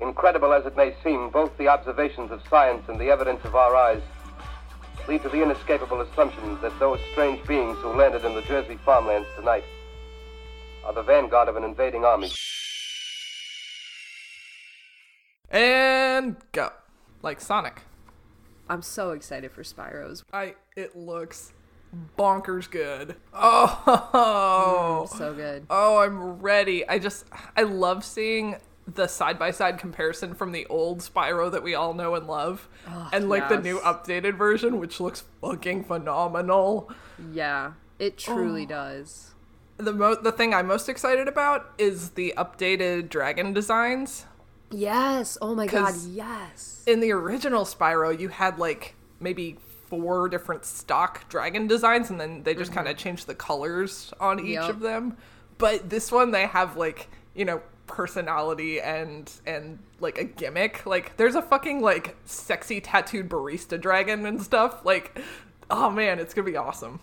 Incredible as it may seem, both the observations of science and the evidence of our eyes lead to the inescapable assumption that those strange beings who landed in the Jersey farmlands tonight are the vanguard of an invading army. And go. Like Sonic. I'm so excited for Spyros. I it looks bonkers good. Oh. Mm, so good. Oh, I'm ready. I just I love seeing the side by side comparison from the old Spyro that we all know and love and like the new updated version which looks fucking phenomenal. Yeah, it truly oh. does. The mo- the thing I'm most excited about is the updated dragon designs. Yes. Oh my god. yes. In the original Spyro, you had like maybe four different stock dragon designs and then they just mm-hmm. kind of changed the colors on each Yep. of them. But this one they have like, you know, personality and and like a gimmick. Like there's a fucking like sexy tattooed barista dragon and stuff. Like oh man, it's going to be awesome.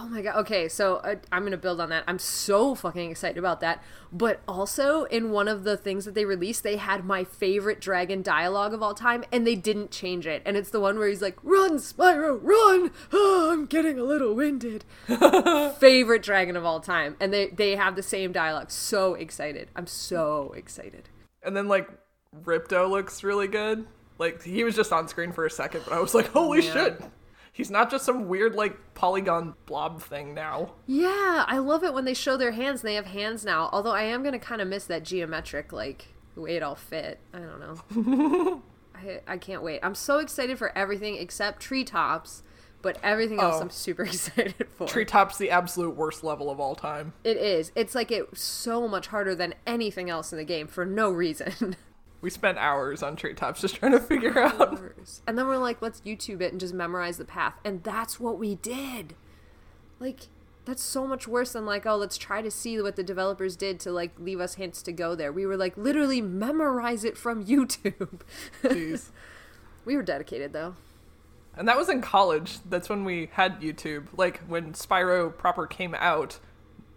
Oh my god. Okay, so uh, I'm going to build on that. I'm so fucking excited about that. But also, in one of the things that they released, they had my favorite dragon dialogue of all time, and they didn't change it. And it's the one where he's like, Run, Spyro, run! Oh, I'm getting a little winded. favorite dragon of all time. And they, they have the same dialogue. So excited. I'm so excited. And then like Ripto looks really good. Like he was just on screen for a second, but I was like, holy Yeah. shit. He's not just some weird like polygon blob thing now. Yeah, I love it when they show their hands and they have hands now. Although I am gonna kind of miss that geometric like way it all fit. I don't know. I I can't wait. I'm so excited for everything except treetops, but everything else Oh. I'm super excited for. Treetop's the absolute worst level of all time. it is. It's like it's so much harder than anything else in the game for no reason. We spent hours on treetops just trying to figure out. and then we're like, let's YouTube it and just memorize the path, and that's what we did. Like. That's so much worse than like, oh, let's try to see what the developers did to like leave us hints to go there. We were like, literally memorize it from YouTube. Jeez. we were dedicated though. And that was in college. That's when we had YouTube. Like when Spyro proper came out,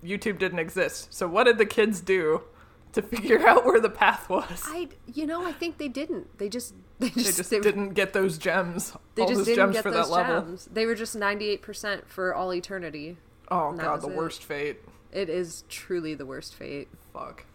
YouTube didn't exist. So what did the kids do to figure out where the path was? I, you know, I think they didn't. They just, they just, They just they, didn't get those gems. they all just those didn't gems get for those that level. gems. They were just ninety eight percent for all eternity. Oh god, the it. worst fate. It is truly the worst fate. Fuck.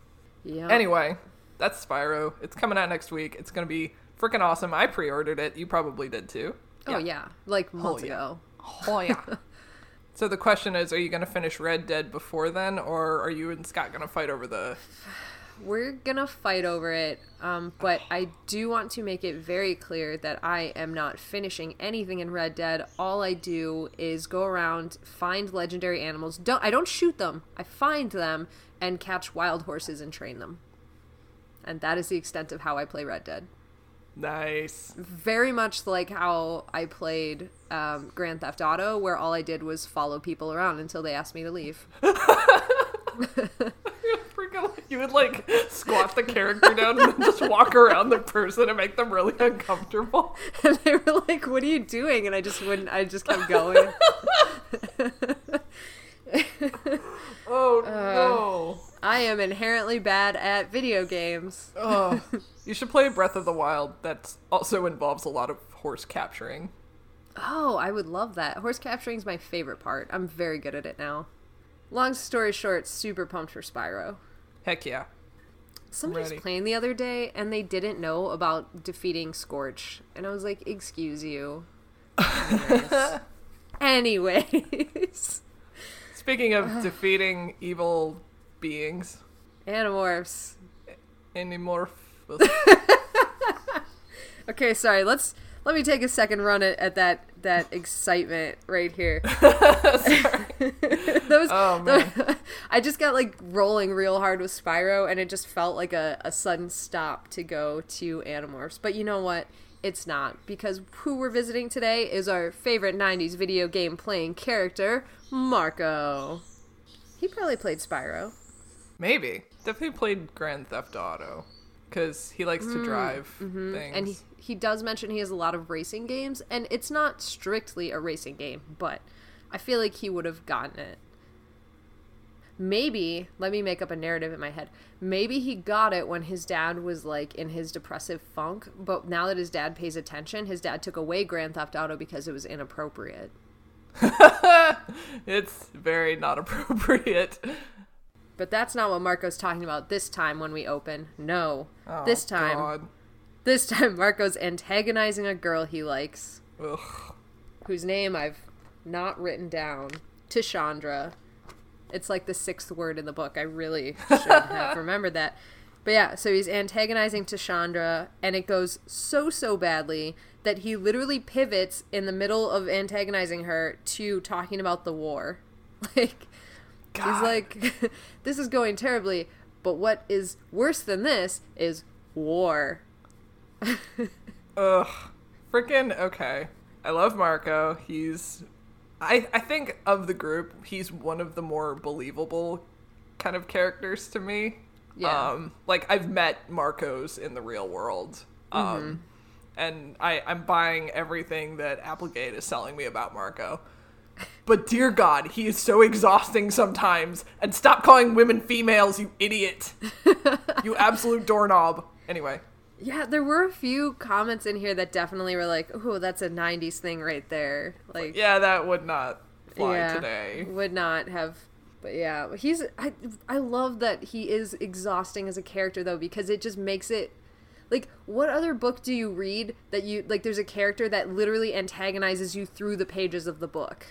Yeah. Anyway, that's Spyro. It's coming out next week. It's gonna be freaking awesome. I pre-ordered it. You probably did too. Oh yeah, like oh, months yeah. ago. Oh yeah. so the question is, are you gonna finish Red Dead before then, or are you and Scott gonna fight over the? We're gonna fight over it, um, but I do want to make it very clear that I am not finishing anything in Red Dead. All I do is go around, find legendary animals. Don't I don't shoot them. I find them and catch wild horses and train them. And that is the extent of how I play Red Dead. Nice. Very much like how I played um, Grand Theft Auto, where all I did was follow people around until they asked me to leave. You would like squat the character down and then just walk around the person and make them really uncomfortable. and they were like, "What are you doing?" And I just wouldn't. I just kept going. Oh Uh. no. I am inherently bad at video games. Oh, you should play Breath of the Wild. That also involves a lot of horse capturing. Oh, I would love that. Horse capturing is my favorite part. I'm very good at it now. Long story short, super pumped for Spyro. Heck yeah. Somebody was playing the other day and they didn't know about defeating Scorch. And I was like, excuse you. Anyways. Anyways. Speaking of defeating evil beings, Animorphs. Animorph. Okay, sorry. Let's let me take a second run at, at that that excitement right here. Sorry. Those, Oh, man. I just got like rolling real hard with Spyro, and it just felt like a, a sudden stop to go to Animorphs. But you know what? It's not because who we're visiting today is our favorite '90s video game playing character, Marco. He probably played Spyro. Maybe. Definitely played Grand Theft Auto. Because he likes to drive things. Mm, mm-hmm. And he, he does mention he has a lot of racing games, and it's not strictly a racing game, but I feel like he would have gotten it. Maybe, let me make up a narrative in my head. Maybe he got it when his dad was like in his depressive funk, but now that his dad pays attention, his dad took away Grand Theft Auto because it was inappropriate. it's very not appropriate. But that's not what Marco's talking about this time when we open. No. Oh, this time, God. This time Marco's antagonizing a girl he likes. Ugh. whose name I've not written down, Tishandra. It's like the sixth word in the book. I really should have remembered that. But yeah, so he's antagonizing Tishandra, and it goes so, so badly that he literally pivots in the middle of antagonizing her to talking about the war. Like, he's like, this is going terribly, but what is worse than this is war. Ugh. Freaking okay. I love Marco. He's I I think of the group, he's one of the more believable kind of characters to me. Yeah. Um like I've met Marcos in the real world. Um and I I'm buying everything that Applegate is selling me about Marco. But dear God, he is so exhausting sometimes. And stop calling women females, you idiot. you absolute doorknob. Anyway. Yeah, there were a few comments in here that definitely were like, "Oh, that's a '90s thing right there." Like, Yeah, that would not fly yeah, today. would not have. But yeah, he's. I I love that he is exhausting as a character though because it just makes it. Like, what other book do you read that you like? There's a character that literally antagonizes you through the pages of the book.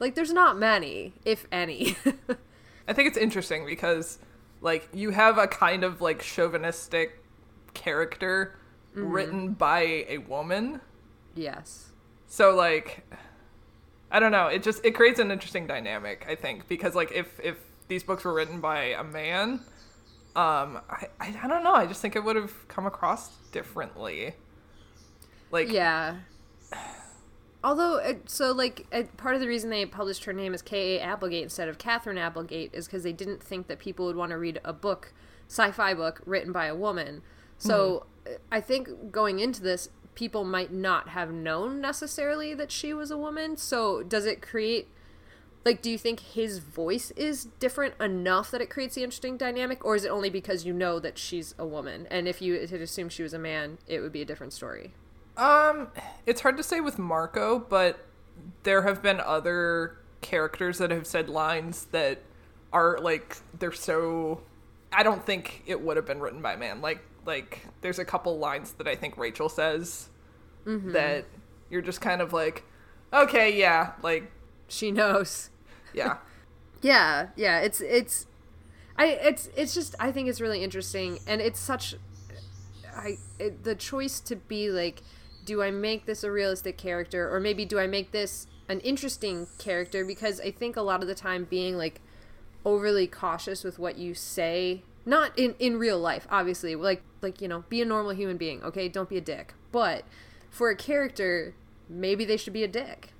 Like, there's not many, if any. I think it's interesting because, like, you have a kind of like chauvinistic character Mm-hmm. written by a woman. yes. So like, I don't know. It just it creates an interesting dynamic. I think because like if if these books were written by a man, um, I I, I don't know. I just think it would have come across differently. Like Yeah. Although, so like part of the reason they published her name as K. A. Applegate instead of Katherine Applegate is because they didn't think that people would want to read a book, sci-fi book written by a woman. So uh I think going into this, people might not have known necessarily that she was a woman. So does it create? Like, do you think his voice is different enough that it creates the interesting dynamic, or is it only because you know that she's a woman? And if you had assumed she was a man, it would be a different story. Um, it's hard to say with Marco, but there have been other characters that have said lines that are like they're so. I don't think it would have been written by a man. Like like there's a couple lines that I think Rachel says mm-hmm. that you're just kind of like, okay, yeah, like She knows. yeah, Yeah, yeah. It's it's, I it's it's just I think it's really interesting, and it's such, I it, the choice to be like, do I make this a realistic character, or maybe do I make this an interesting character? Because I think a lot of the time being like overly cautious with what you say not in in real life obviously like like you know be a normal human being okay? Don't be a dick. But for a character maybe they should be a dick.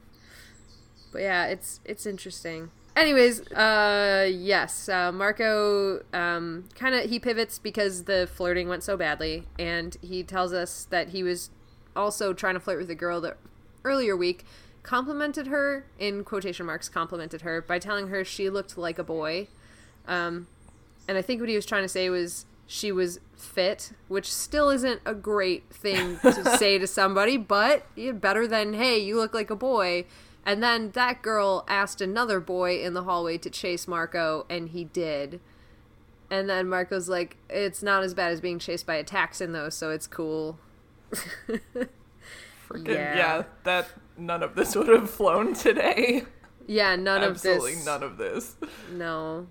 But yeah it's it's interesting. Anyways uh yes uh marco um kind of he pivots because the flirting went so badly and he tells us that he was also trying to flirt with a girl that earlier week complimented her in quotation marks complimented her by telling her she looked like a boy. Um and i think what he was trying to say was she was fit which still isn't a great thing to say to somebody but better than hey you look like a boy and then that girl asked another boy in the hallway to chase marco and he did and then marco's like it's not as bad as being chased by a Taxxon though so it's cool freaking Yeah. yeah. That none of this would have flown today. yeah none Absolutely of this Absolutely none of this. no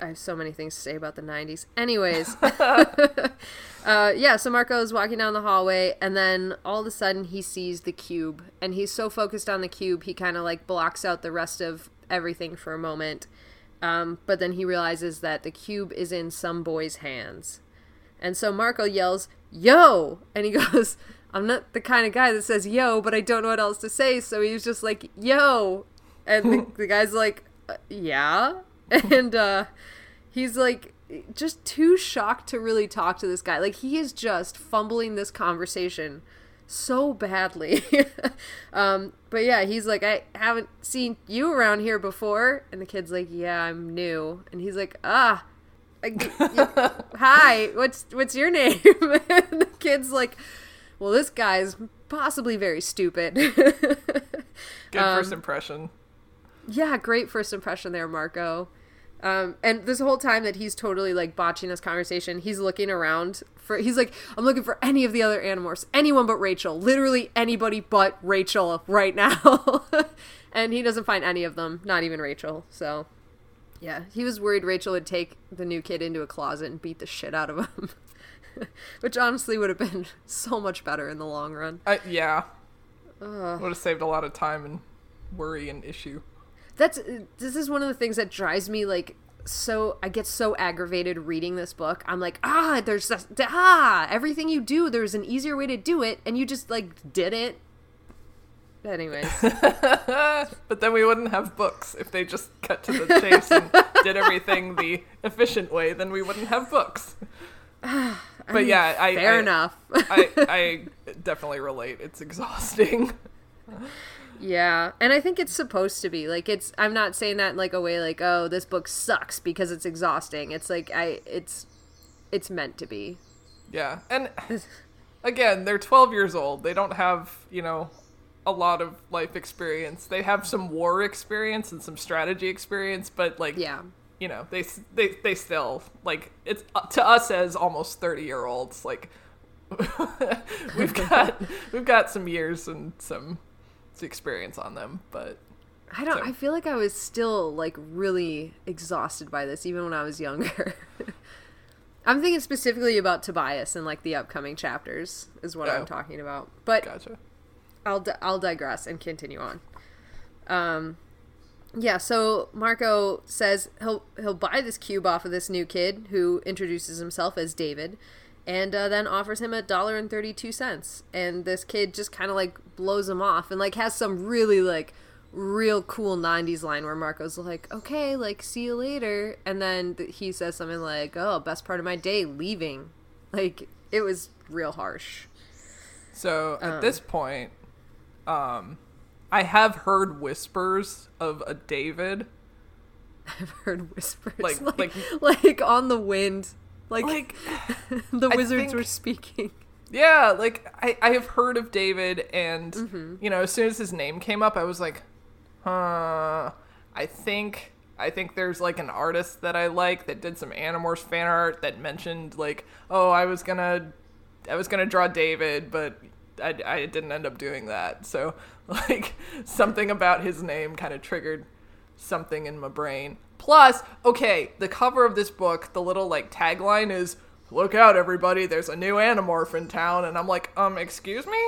I have so many things to say about the 90s. Anyways, uh, yeah, so Marco is walking down the hallway, and then all of a sudden he sees the cube, and he's so focused on the cube, he kind of like blocks out the rest of everything for a moment. Um, but then he realizes that the cube is in some boy's hands. And so Marco yells, Yo! And he goes, I'm not the kind of guy that says yo, but I don't know what else to say. So he was just like, Yo! And the, the guy's like, uh, Yeah? And uh, he's like, just too shocked to really talk to this guy. Like, he is just fumbling this conversation so badly. um, but yeah, he's like, I haven't seen you around here before. And the kid's like, Yeah, I'm new. And he's like, Ah, I- hi, what's what's your name? and the kid's like, Well, this guy's possibly very stupid. Good Um, first impression. yeah, great first impression there, Marco. Um, and this whole time that he's totally like botching this conversation, he's looking around for. He's like, I'm looking for any of the other animorphs, anyone but Rachel. Literally anybody but Rachel right now. and he doesn't find any of them, not even Rachel. So, yeah, he was worried Rachel would take the new kid into a closet and beat the shit out of him. Which honestly would have been so much better in the long run. I, yeah. Would have saved a lot of time and worry and issue. That's this is one of the things that drives me like so I get so aggravated reading this book. I'm like, ah, there's this, ah, everything you do, there's an easier way to do it, and you just like did it. Anyways, But then we wouldn't have books if they just cut to the chase and did everything the efficient way. Then we wouldn't have books. But yeah, I fair I, enough. I, I definitely relate. It's exhausting. yeah, and I think it's supposed to be like it's. I'm not saying that in like a way like, oh, this book sucks because it's exhausting. It's like I, it's, it's meant to be. Yeah, and again, they're 12 years old. They don't have, you know, a lot of life experience. They have some war experience and some strategy experience, but like, Yeah. you know, they they they still like it's uh, to us as almost 30 year olds. Like, we've got we've got some years and some experience on them, but I don't. So- I feel like I was still like really exhausted by this, even when I was younger. I'm thinking specifically about Tobias and like the upcoming chapters is what Oh. I'm talking about. But gotcha. I'll di- I'll digress and continue on. Um, yeah. So Marco says he'll he'll buy this cube off of this new kid who introduces himself as David, and uh, then offers him a dollar and thirty two cents. And this kid just kind of like blows him off and like has some really like real cool 90s line where Marco's like, okay, like, see you later. And then he says something like, oh, best part of my day, leaving. Like, it was real harsh. So Um. at this point, um, I have heard whispers of a David. I've heard whispers. Like- Like, like, on the wind. Like, Like, the wizards think- were speaking. yeah, like I, I have heard of David, and Mm-hmm. you know, as soon as his name came up, I was like, huh. I think I think there's like an artist that I like that did some Animorphs fan art that mentioned like, oh, I was gonna, I was gonna draw David, but I, I didn't end up doing that. So like something about his name kind of triggered something in my brain. Plus, okay, the cover of this book, the little like tagline is "Look out, everybody! There's a new Animorph in town," and I'm like, um, excuse me.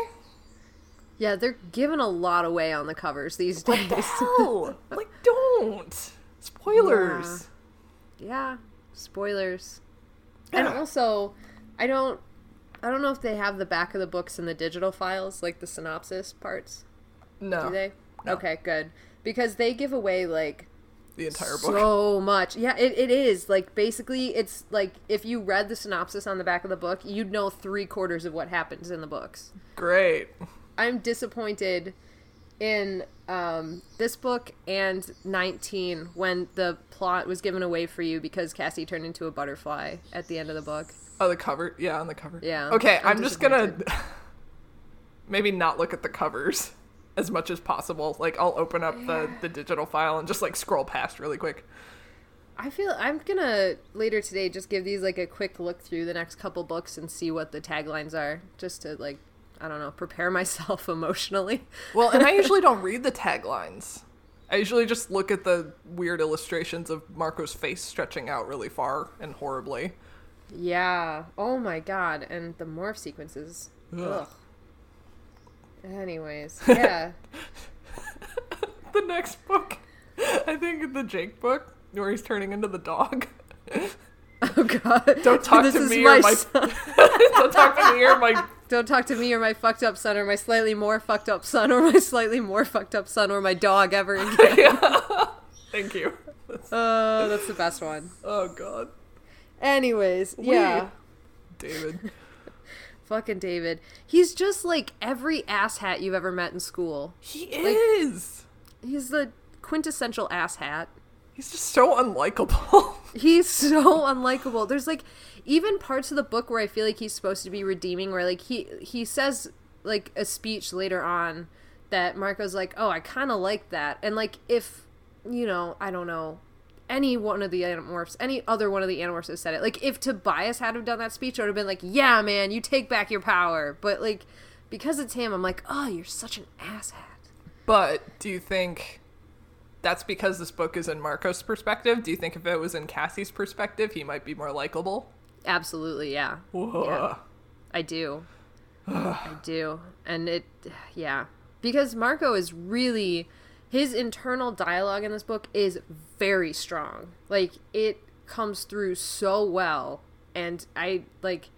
Yeah, they're giving a lot away on the covers these days. Hell, like don't spoilers. yeah, spoilers. And also, I don't I don't know if they have the back of the books in the digital files, like the synopsis parts. No, Do they? No. Okay, good. Because they give away like the entire book. so much. Yeah, it, it is. Like basically it's like if you read the synopsis on the back of the book, you'd know three quarters of what happens in the books. Great. I'm disappointed in um, this book and 19 when the plot was given away for you because Cassie turned into a butterfly at the end of the book. Oh, the cover. Yeah, on the cover. Yeah, Okay, I'm I'm, just gonna maybe not look at the covers as much as possible. Like I'll open up the the digital file and just like scroll past really quick. I feel I'm gonna later today just give these like a quick look through the next couple books and see what the taglines are, just to like I don't know prepare myself emotionally. Well, and I usually don't read the taglines. I usually just look at the weird illustrations of Marco's face stretching out really far and horribly. Yeah. Oh my god. And the morph sequences. Ugh. Ugh. Anyways, yeah. The next book, I think the Jake book, where he's turning into the dog. oh god. Don't talk this to me my or my son. Don't talk to me or my Don't talk to me or my fucked up son or my slightly more fucked up son or my slightly more fucked up son or my dog ever again. Thank you. That's- Oh, that's the best one. oh god. Anyways, yeah. David. Fucking David. He's just like every asshat you've ever met in school. He is. He's the quintessential asshat. He's just so unlikable. He's so unlikable. There's like even parts of the book where I feel like he's supposed to be redeeming where like he he says like a speech later on that Marco's like, "Oh, I kind of like that." And like if, you know, I don't know, any one of the Animorphs, any other one of the Animorphs has said it. Like if Tobias had have done that speech, I would have been like, "Yeah, man, you take back your power." But like because it's him, I'm like, "Oh, you're such an asshat." But do you think that's because this book is in Marco's perspective? Do you think if it was in Cassie's perspective, he might be more likable? Absolutely, yeah. Yeah. I do. I do. And it, yeah. Because Marco is really, his internal dialogue in this book is very strong. Like, it comes through so well. And I, like,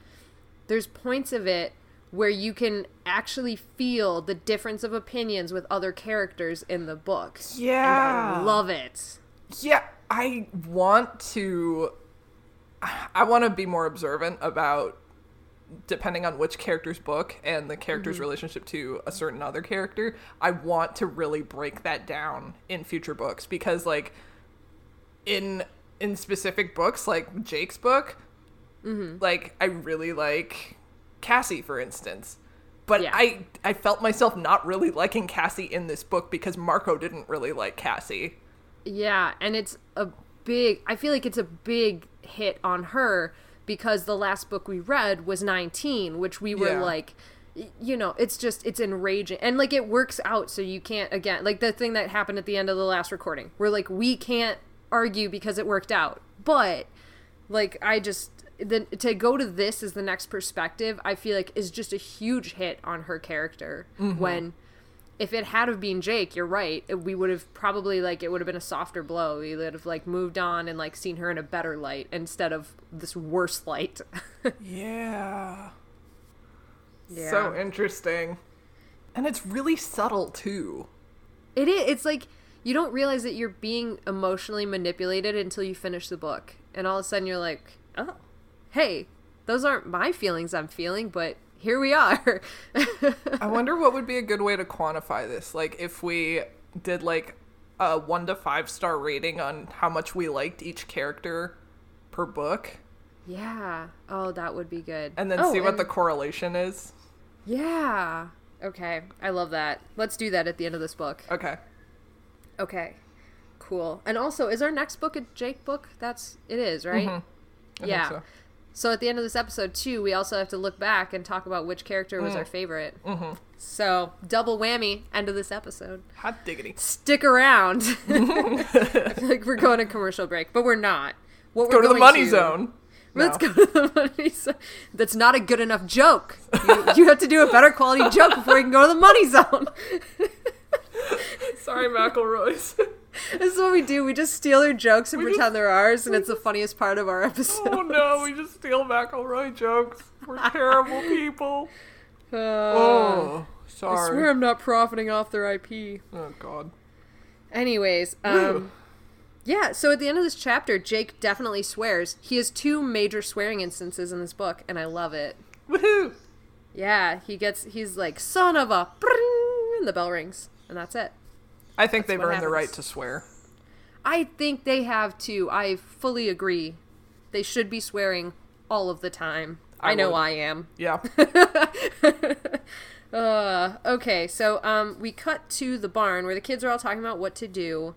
there's points of it where you can actually feel the difference of opinions with other characters in the book. And Yeah. I love it. Yeah, I want to. I want to be more observant about depending on which character's book and the character's mm-hmm. relationship to a certain other character. I want to really break that down in future books because, like, in in specific books, like Jake's book, mm-hmm. like I really like Cassie, for instance. But Yeah. I I felt myself not really liking Cassie in this book because Marco didn't really like Cassie. Yeah, and it's a big I feel like it's a big hit on her because the last book we read was 19, which we were Yeah. like you know, it's just it's enraging. And like it works out so you can't again like the thing that happened at the end of the last recording. We're like we can't argue because it worked out. But like I just the, to go to this as the next perspective, I feel like is just a huge hit on her character mm-hmm. when if it had have been Jake, you're right. We would have probably like it would have been a softer blow. We would have like moved on and like seen her in a better light instead of this worse light. Yeah. yeah. So interesting. And it's really subtle too. it is. It's like you don't realize that you're being emotionally manipulated until you finish the book, and all of a sudden you're like, oh, hey, those aren't my feelings I'm feeling, but here we are. I wonder what would be a good way to quantify this. Like if we did like a 1 to 5 star rating on how much we liked each character per book yeah. Oh, that would be good. and then Oh, see what and- the correlation is. Yeah. Okay. I love that. Let's do that at the end of this book. Okay. Okay. Cool. And also, is our next book a Jake book? That's it is, right? Mm-hmm. Think yeah. so. So. at the end of this episode too, we also have to look back and talk about which character was our favorite. Mm-hmm. So double whammy. End of this episode. Hot diggity. Stick around. I feel like we're going to commercial break, but we're not. What Go we're to the money to- zone. Let's go to the money zone. That's not a good enough joke. You, you have to do a better quality joke before you can go to the money zone. Sorry, McElroy's. This is what we do. We just steal their jokes and We pretend just- they're ours, and it's the funniest part of our episode. oh no, we just steal McElroy jokes. We're terrible people. Uh, Oh, sorry. I swear I'm not profiting off their IP. Oh god. Anyways, um, yeah. So at the end of this chapter, Jake definitely swears. He has two major swearing instances in this book, and I love it. Woohoo! Yeah, he gets. He's like, "Son of a," and the bell rings, and that's it. I think they've earned the right to swear. I think they have too. I fully agree. They should be swearing all of the time. I, I know would. I am. Yeah. Uh, okay, so um, we cut to the barn where the kids are all talking about what to do.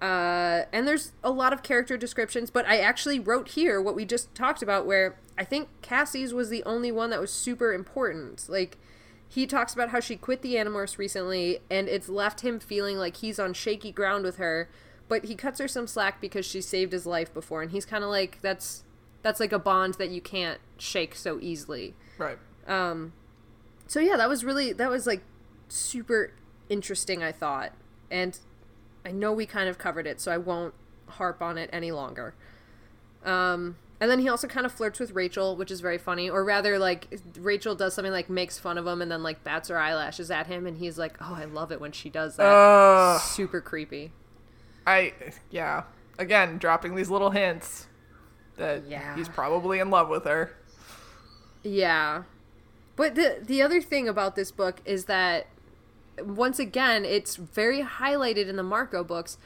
Uh, and there's a lot of character descriptions, but I actually wrote here what we just talked about, where I think Cassie's was the only one that was super important. Like, he talks about how she quit the Animorphs recently, and it's left him feeling like he's on shaky ground with her. But he cuts her some slack because she saved his life before, and he's kind of like, "That's that's like a bond that you can't shake so easily." Right. Um so yeah, that was really that was like super interesting. I thought, and I know we kind of covered it, so I won't harp on it any longer. Um, and then he also kind of flirts with Rachel, which is very funny. Or rather, like Rachel does something like makes fun of him and then like bats her eyelashes at him, and he's like, "Oh, I love it when she does that." Ugh. Super creepy. I yeah. Again, dropping these little hints that Yeah. he's probably in love with her. Yeah. But the the other thing about this book is that once again, it's very highlighted in the Marco books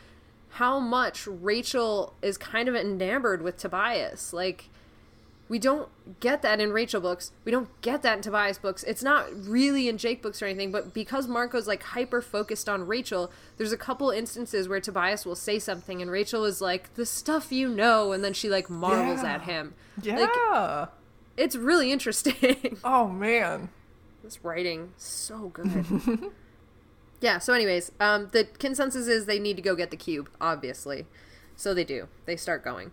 how much Rachel is kind of enamored with Tobias. Like we don't get that in Rachel books. We don't get that in Tobias books. It's not really in Jake books or anything, but because Marco's like hyper focused on Rachel, there's a couple instances where Tobias will say something and Rachel is like, "The stuff you know," and then she like marvels Yeah. at him. Yeah. It's really interesting. oh man. This writing so good. yeah. So, anyways, um, the consensus is they need to go get the cube. Obviously, so they do. They start going.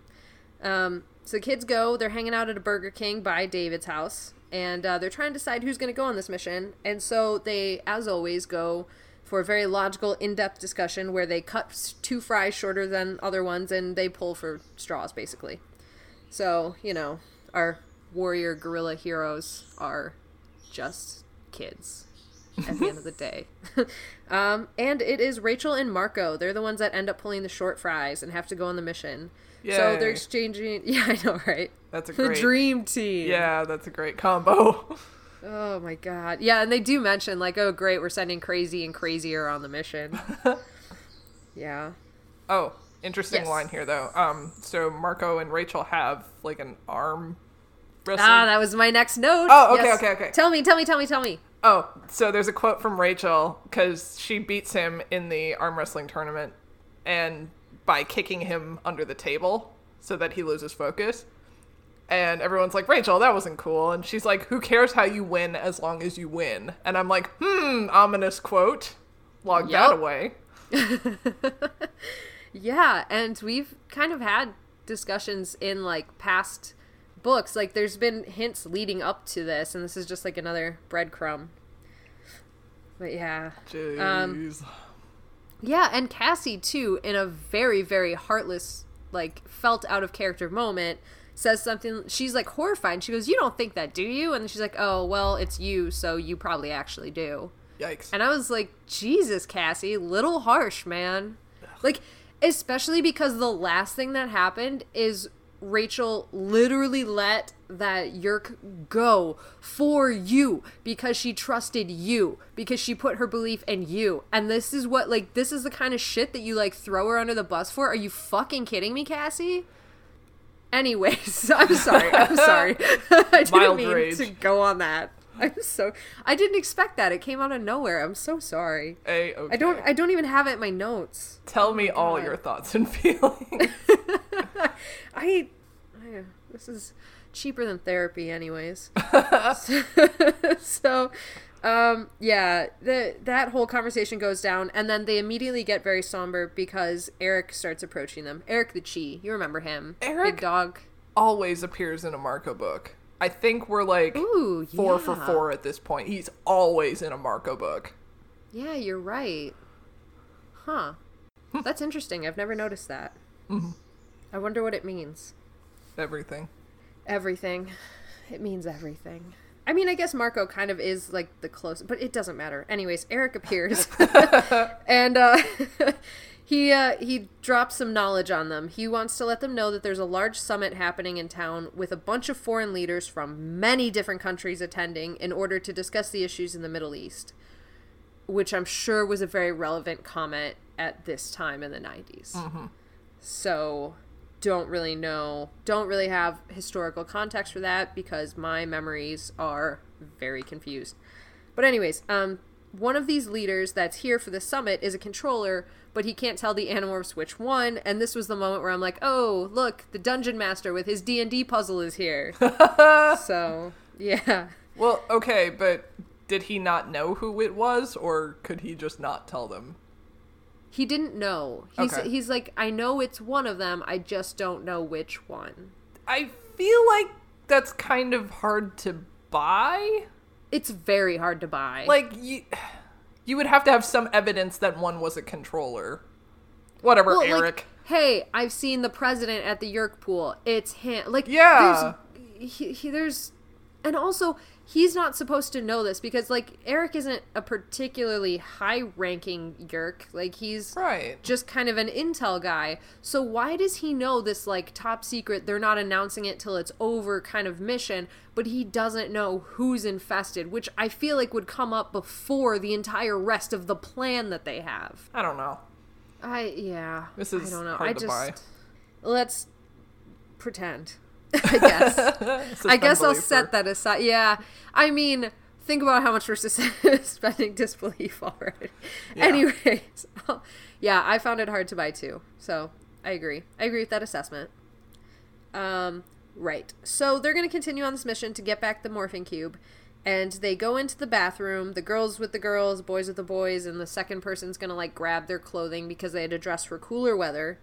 Um, so the kids go. They're hanging out at a Burger King by David's house, and uh, they're trying to decide who's going to go on this mission. And so they, as always, go for a very logical, in-depth discussion where they cut two fries shorter than other ones, and they pull for straws, basically. So you know, our warrior guerrilla heroes are just kids at the end of the day. um, and it is Rachel and Marco. They're the ones that end up pulling the short fries and have to go on the mission. So they're exchanging. Yeah, I know, right? That's a The great dream team. Yeah, that's a great combo. Oh my god. Yeah, and they do mention like, oh great, we're sending crazy and crazier on the mission. yeah. Oh, interesting Yes. line here though. Um, so Marco and Rachel have like an arm wrestling. Ah, that was my next note. Oh, okay, okay, okay. Tell me, tell me, tell me, tell me. Oh, so there's a quote from Rachel because she beats him in the arm wrestling tournament, and by kicking him under the table so that he loses focus. And everyone's like, Rachel, that wasn't cool. And she's like, Who cares how you win as long as you win? And I'm like, Hmm, ominous quote. Log that away. Yeah, and we've kind of had discussions in like past books. Like there's been hints leading up to this, and this is just like another breadcrumb. But yeah. Jeez. Um, Yeah, and Cassie too, in a very, very heartless, like felt out of character moment, says something she's like horrified. She goes, You don't think that, do you? And she's like, Oh, well, it's you, so you probably actually do. Yikes. And I was like, Jesus, Cassie, little harsh, man. Like, especially because the last thing that happened is Rachel literally let that Yeerk go for you because she trusted you, because she put her belief in you. And this is what, like, this is the kind of shit that you, like, throw her under the bus for? Are you fucking kidding me, Cassie? Anyways, I'm sorry. I'm sorry. I didn't Mild mean rage. to go on that. I'm so I didn't expect that. It came out of nowhere. I'm so sorry. A okay. I don't I don't even have it in my notes. Tell me all God. your thoughts and feelings. I, I this is cheaper than therapy anyways. so um yeah, the that whole conversation goes down and then they immediately get very somber because Eric starts approaching them. Eric the Chee, you remember him. Eric? Big dog. always appears in a Marco book. I think we're like Ooh, four for four at this point. He's always in a Marco book. Yeah, you're right. Huh. That's interesting. I've never noticed that. I wonder what it means. Everything. Everything. It means everything. I mean, I guess Marco kind of is like the closest, but it doesn't matter. Anyways, Eric appears, and uh, he uh, he drops some knowledge on them. He wants to let them know that there's a large summit happening in town with a bunch of foreign leaders from many different countries attending in order to discuss the issues in the Middle East, which I'm sure was a very relevant comment at this time in the 90s. So don't really know, don't really have historical context for that because my memories are very confused. But anyways, um one of these leaders that's here for the summit is a controller, but he can't tell the Animorphs which one, and this was the moment where I'm like, "Oh, look, the dungeon master with his D&D puzzle is here." so, yeah. Well, okay, but did he not know who it was, or could he just not tell them? He didn't know. He's Okay. he's like, I know it's one of them. I just don't know which one. I feel like that's kind of hard to buy. It's very hard to buy. Like you, you would have to have some evidence that one was a controller. Whatever, Well, like, Eric. hey, I've seen the president at the Yeerk pool. It's him. Like, Yeah. there's, he, he, there's, and also he's not supposed to know this because like Eric isn't a particularly high-ranking Yeerk. Like he's right. just kind of an intel guy. So why does he know this like top secret? They're not announcing it till it's over kind of mission, but he doesn't know who's infested, which I feel like would come up before the entire rest of the plan that they have. I don't know. I yeah. This is I don't know. hard I just buy. let's pretend. I guess. I guess I'll set that aside. Yeah. I mean, think about how much we're suspending disbelief already. Yeah. Anyways, yeah, I found it hard to buy too. So I agree. I agree with that assessment. Um, right. So they're going to continue on this mission to get back the morphing cube. And they go into the bathroom, the girls with the girls, boys with the boys, and the second person's going to like grab their clothing because they had to dress for cooler weather.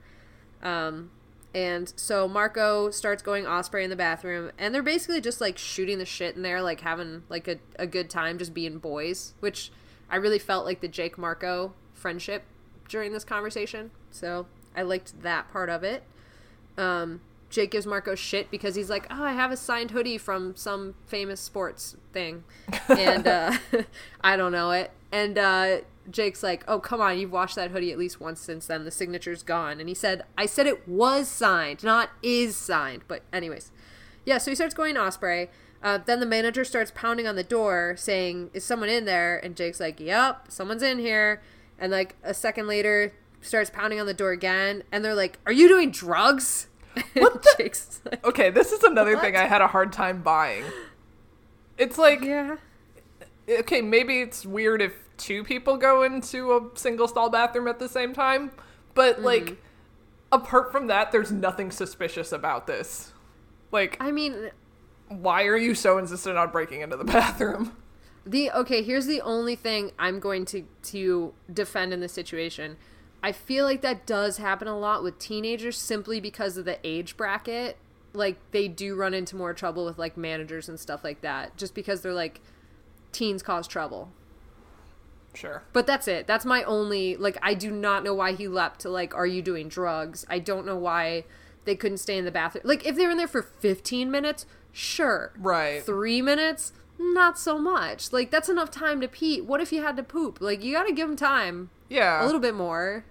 Um, and so Marco starts going Osprey in the bathroom, and they're basically just like shooting the shit in there, like having like a, a good time, just being boys, which I really felt like the Jake Marco friendship during this conversation. So I liked that part of it. Um, Jake gives Marco shit because he's like, oh, I have a signed hoodie from some famous sports thing. And uh, I don't know it. And uh, Jake's like, oh, come on, you've washed that hoodie at least once since then. The signature's gone. And he said, I said it was signed, not is signed. But, anyways. Yeah, so he starts going Osprey. Uh, then the manager starts pounding on the door saying, Is someone in there? And Jake's like, Yep, someone's in here. And like a second later, starts pounding on the door again. And they're like, Are you doing drugs? What the- Jake's like, Okay, this is another thing I had a hard time buying. It's like Yeah. okay, maybe it's weird if two people go into a single stall bathroom at the same time, but Mm-hmm. like apart from that, there's nothing suspicious about this. Like, I mean, why are you so insistent on breaking into the bathroom? The okay, here's the only thing I'm going to to defend in this situation. I feel like that does happen a lot with teenagers simply because of the age bracket. Like they do run into more trouble with like managers and stuff like that just because they're like teens cause trouble. Sure. But that's it. That's my only like I do not know why he leapt to like are you doing drugs? I don't know why they couldn't stay in the bathroom. Like if they were in there for 15 minutes, sure. Right. 3 minutes, not so much. Like that's enough time to pee. What if you had to poop? Like you got to give them time. Yeah. A little bit more.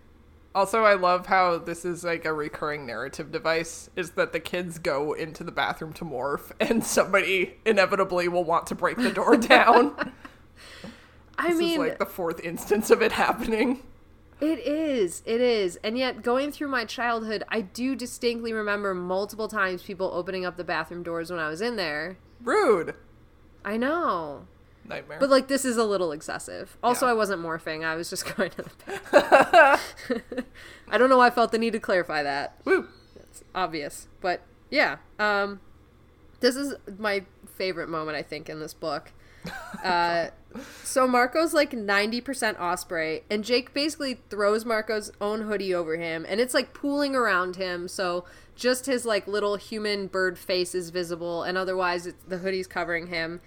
Also, I love how this is like a recurring narrative device is that the kids go into the bathroom to morph and somebody inevitably will want to break the door down. I this mean, is like the fourth instance of it happening. It is. It is. And yet, going through my childhood, I do distinctly remember multiple times people opening up the bathroom doors when I was in there. Rude. I know. Nightmare. But, like, this is a little excessive. Also, Yeah. I wasn't morphing. I was just going to the bathroom. I don't know why I felt the need to clarify that. Woo. It's obvious. But, yeah. Um, this is my favorite moment, I think, in this book. Uh, so Marco's like 90% Osprey, and Jake basically throws Marco's own hoodie over him, and it's like pooling around him, so just his like little human bird face is visible, and otherwise it's, the hoodie's covering him.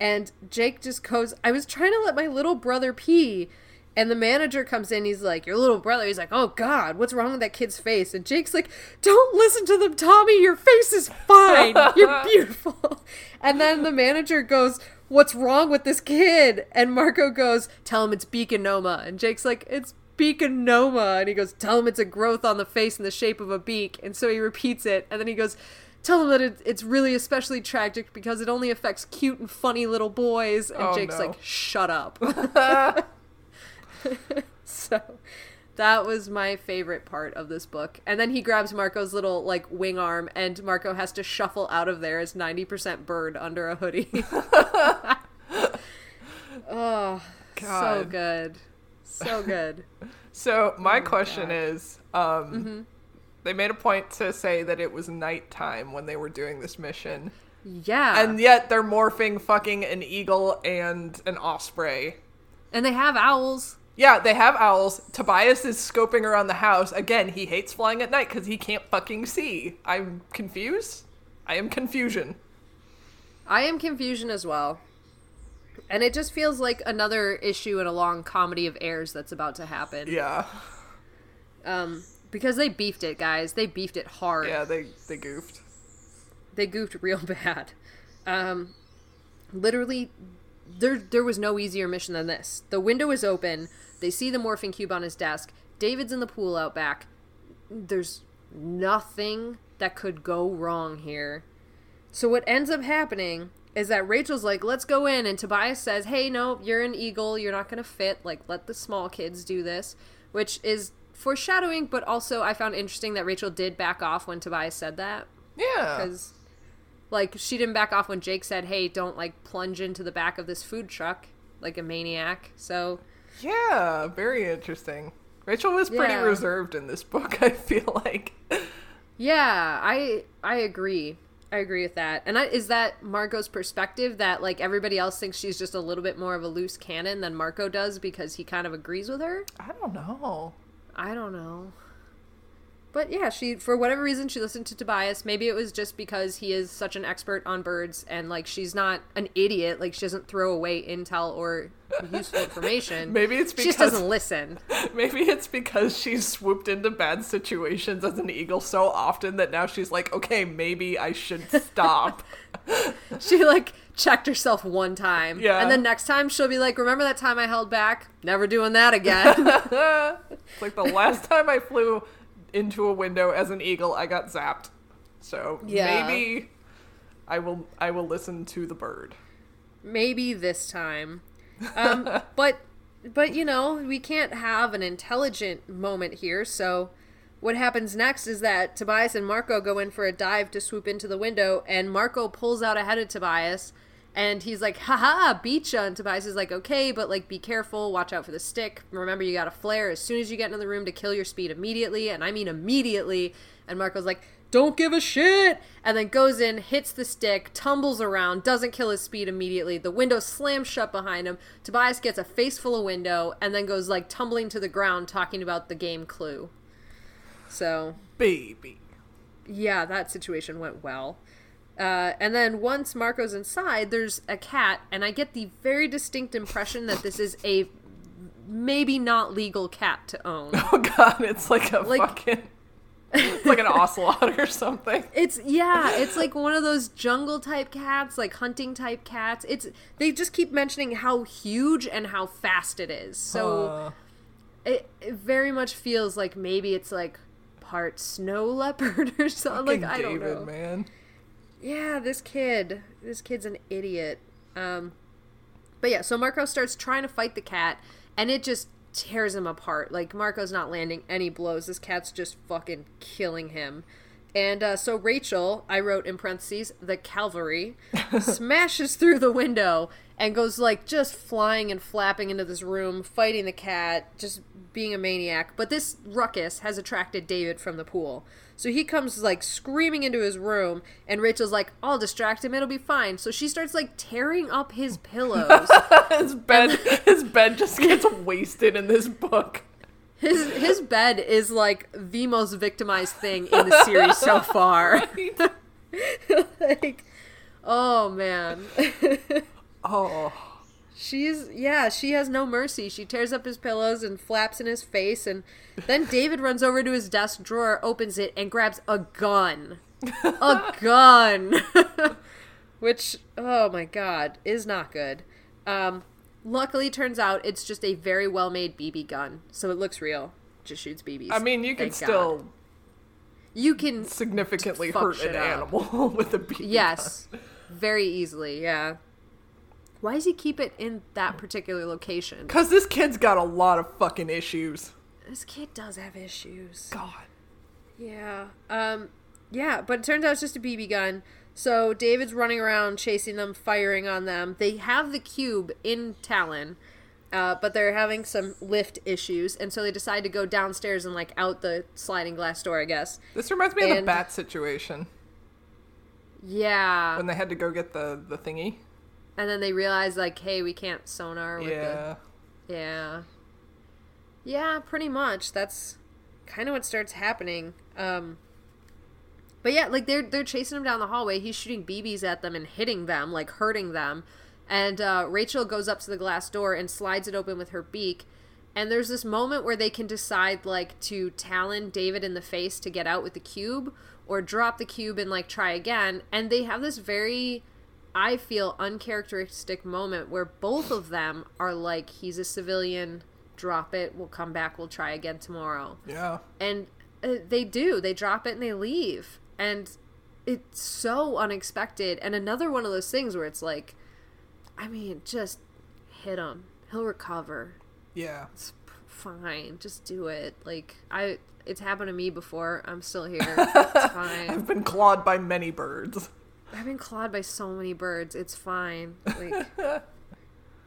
And Jake just goes, I was trying to let my little brother pee. And the manager comes in, he's like, Your little brother. He's like, Oh God, what's wrong with that kid's face? And Jake's like, Don't listen to them, Tommy. Your face is fine. You're beautiful. And then the manager goes, What's wrong with this kid? And Marco goes, Tell him it's beaconoma. And Jake's like, It's beaconoma. And he goes, Tell him it's a growth on the face in the shape of a beak. And so he repeats it. And then he goes, Tell him that it, it's really especially tragic because it only affects cute and funny little boys. And Oh, Jake's no. like, Shut up. so that was my favorite part of this book. And then he grabs Marco's little like wing arm and Marco has to shuffle out of there as 90% bird under a hoodie. oh, so good. So good. So my question God. is, um, they made a point to say that it was nighttime when they were doing this mission. Yeah. And yet they're morphing fucking an eagle and an osprey. and they have owls. Yeah, they have owls. Tobias is scoping around the house. Again, he hates flying at night because he can't fucking see. I'm confused. I am confusion. I am confusion as well. And it just feels like another issue in a long comedy of errors that's about to happen. Yeah. Um, because they beefed it, guys. They beefed it hard. Yeah, they they goofed. They goofed real bad. Um, literally, there there was no easier mission than this. The window is open. They see the morphing cube on his desk. David's in the pool out back. There's nothing that could go wrong here. So what ends up happening is that Rachel's like, "Let's go in," and Tobias says, "Hey, no, you're an eagle. You're not gonna fit. Like, let the small kids do this," which is foreshadowing, but also I found interesting that Rachel did back off when Tobias said that Yeah. because like she didn't back off when Jake said, "Hey, don't like plunge into the back of this food truck like a maniac." So Yeah, very interesting. Rachel was pretty Yeah. reserved in this book, I feel like. yeah, I I agree. I agree with that. And I, is that Marco's perspective that like everybody else thinks she's just a little bit more of a loose cannon than Marco does because he kind of agrees with her? I don't know. I don't know. But yeah, she for whatever reason she listened to Tobias. Maybe it was just because he is such an expert on birds and like she's not an idiot, like she doesn't throw away intel or useful information. Maybe it's because she just doesn't listen. Maybe it's because she's swooped into bad situations as an eagle so often that now she's like, okay, maybe I should stop. She like checked herself one time. Yeah. And then next time she'll be like, Remember that time I held back? Never doing that again. it's like the last time I flew into a window as an eagle, I got zapped. So Yeah. maybe I will I will listen to the bird. maybe this time um but but you know we can't have an intelligent moment here so what happens next is that tobias and marco go in for a dive to swoop into the window and marco pulls out ahead of tobias and he's like haha beat ya. And tobias is like okay but like be careful. Watch out for the stick. Remember you got a flare as soon as you get into the room to kill your speed immediately. And i mean immediately. And marco's like don't give a shit. And then goes in hits the stick tumbles around doesn't kill his speed immediately. The window slams shut behind him. Tobias gets a face full of window and then goes like tumbling to the ground talking about the game clue. So Baby. yeah that situation went well uh, and then once marco's inside there's a cat and i get the very distinct impression that this is a maybe not legal cat to own Oh god, it's like a Like- fucking it's like an ocelot or something. It's yeah, it's like one of those jungle type cats, like hunting type cats. It's they just keep mentioning how huge and how fast it is. So Uh, it, it very much feels like maybe it's like part snow leopard or something. Like fucking I don't David, know. man. Yeah, this kid, this kid's an idiot. Um, but yeah, so Marco starts trying to fight the cat, and it just tears him apart. Like Marco's not landing any blows. This cat's just fucking killing him. And uh, so Rachel, I wrote in parentheses, the cavalry, smashes through the window and goes like just flying and flapping into this room, fighting the cat, just being a maniac. But this ruckus has attracted David from the pool. So he comes like screaming into his room, and Rachel's like, I'll distract him, it'll be fine. So she starts like tearing up his pillows. his bed his bed just gets wasted in this book. his his bed is like the most victimized thing in the series so far. like, oh man. Oh. She's yeah, she has no mercy. She tears up his pillows and flaps in his face and then David runs over to his desk drawer, opens it and grabs a gun. A gun. Which oh my god, is not good. Um luckily turns out it's just a very well-made BB gun, so it looks real. Just shoots BBs. I mean, you can Thank God. still you can significantly hurt an up. animal with a BB Yes. Very easily, yeah. Why does he keep it in that particular location? Because this kid's got a lot of fucking issues. This kid does have issues. God. Yeah. Um yeah, but it turns out it's just a BB gun. So David's running around chasing them, firing on them. They have the cube in Talon, uh, but they're having some lift issues, and so they decide to go downstairs and like out the sliding glass door, I guess. This reminds me of the bat situation. Yeah. when they had to go get the the thingy. And then they realize like, hey, we can't sonar with Yeah. the Yeah. Yeah, pretty much. That's kind of what starts happening. Um But yeah, like they're they're chasing him down the hallway. He's shooting BBs at them and hitting them, like hurting them. And uh, Rachel goes up to the glass door and slides it open with her beak. And there's this moment where they can decide like to talon David in the face to get out with the cube or drop the cube and like try again. And they have this very I feel uncharacteristic moment where both of them are like he's a civilian, drop it, we'll come back, we'll try again tomorrow. Yeah. and uh, they do they drop it and they leave. And it's so unexpected. And another one of those things where it's like i mean just hit him. He'll recover. Yeah. it's fine. Just do it. Like i it's happened to me before. I'm still here. It's fine. I've been clawed by many birds. I've been clawed by so many birds it's fine like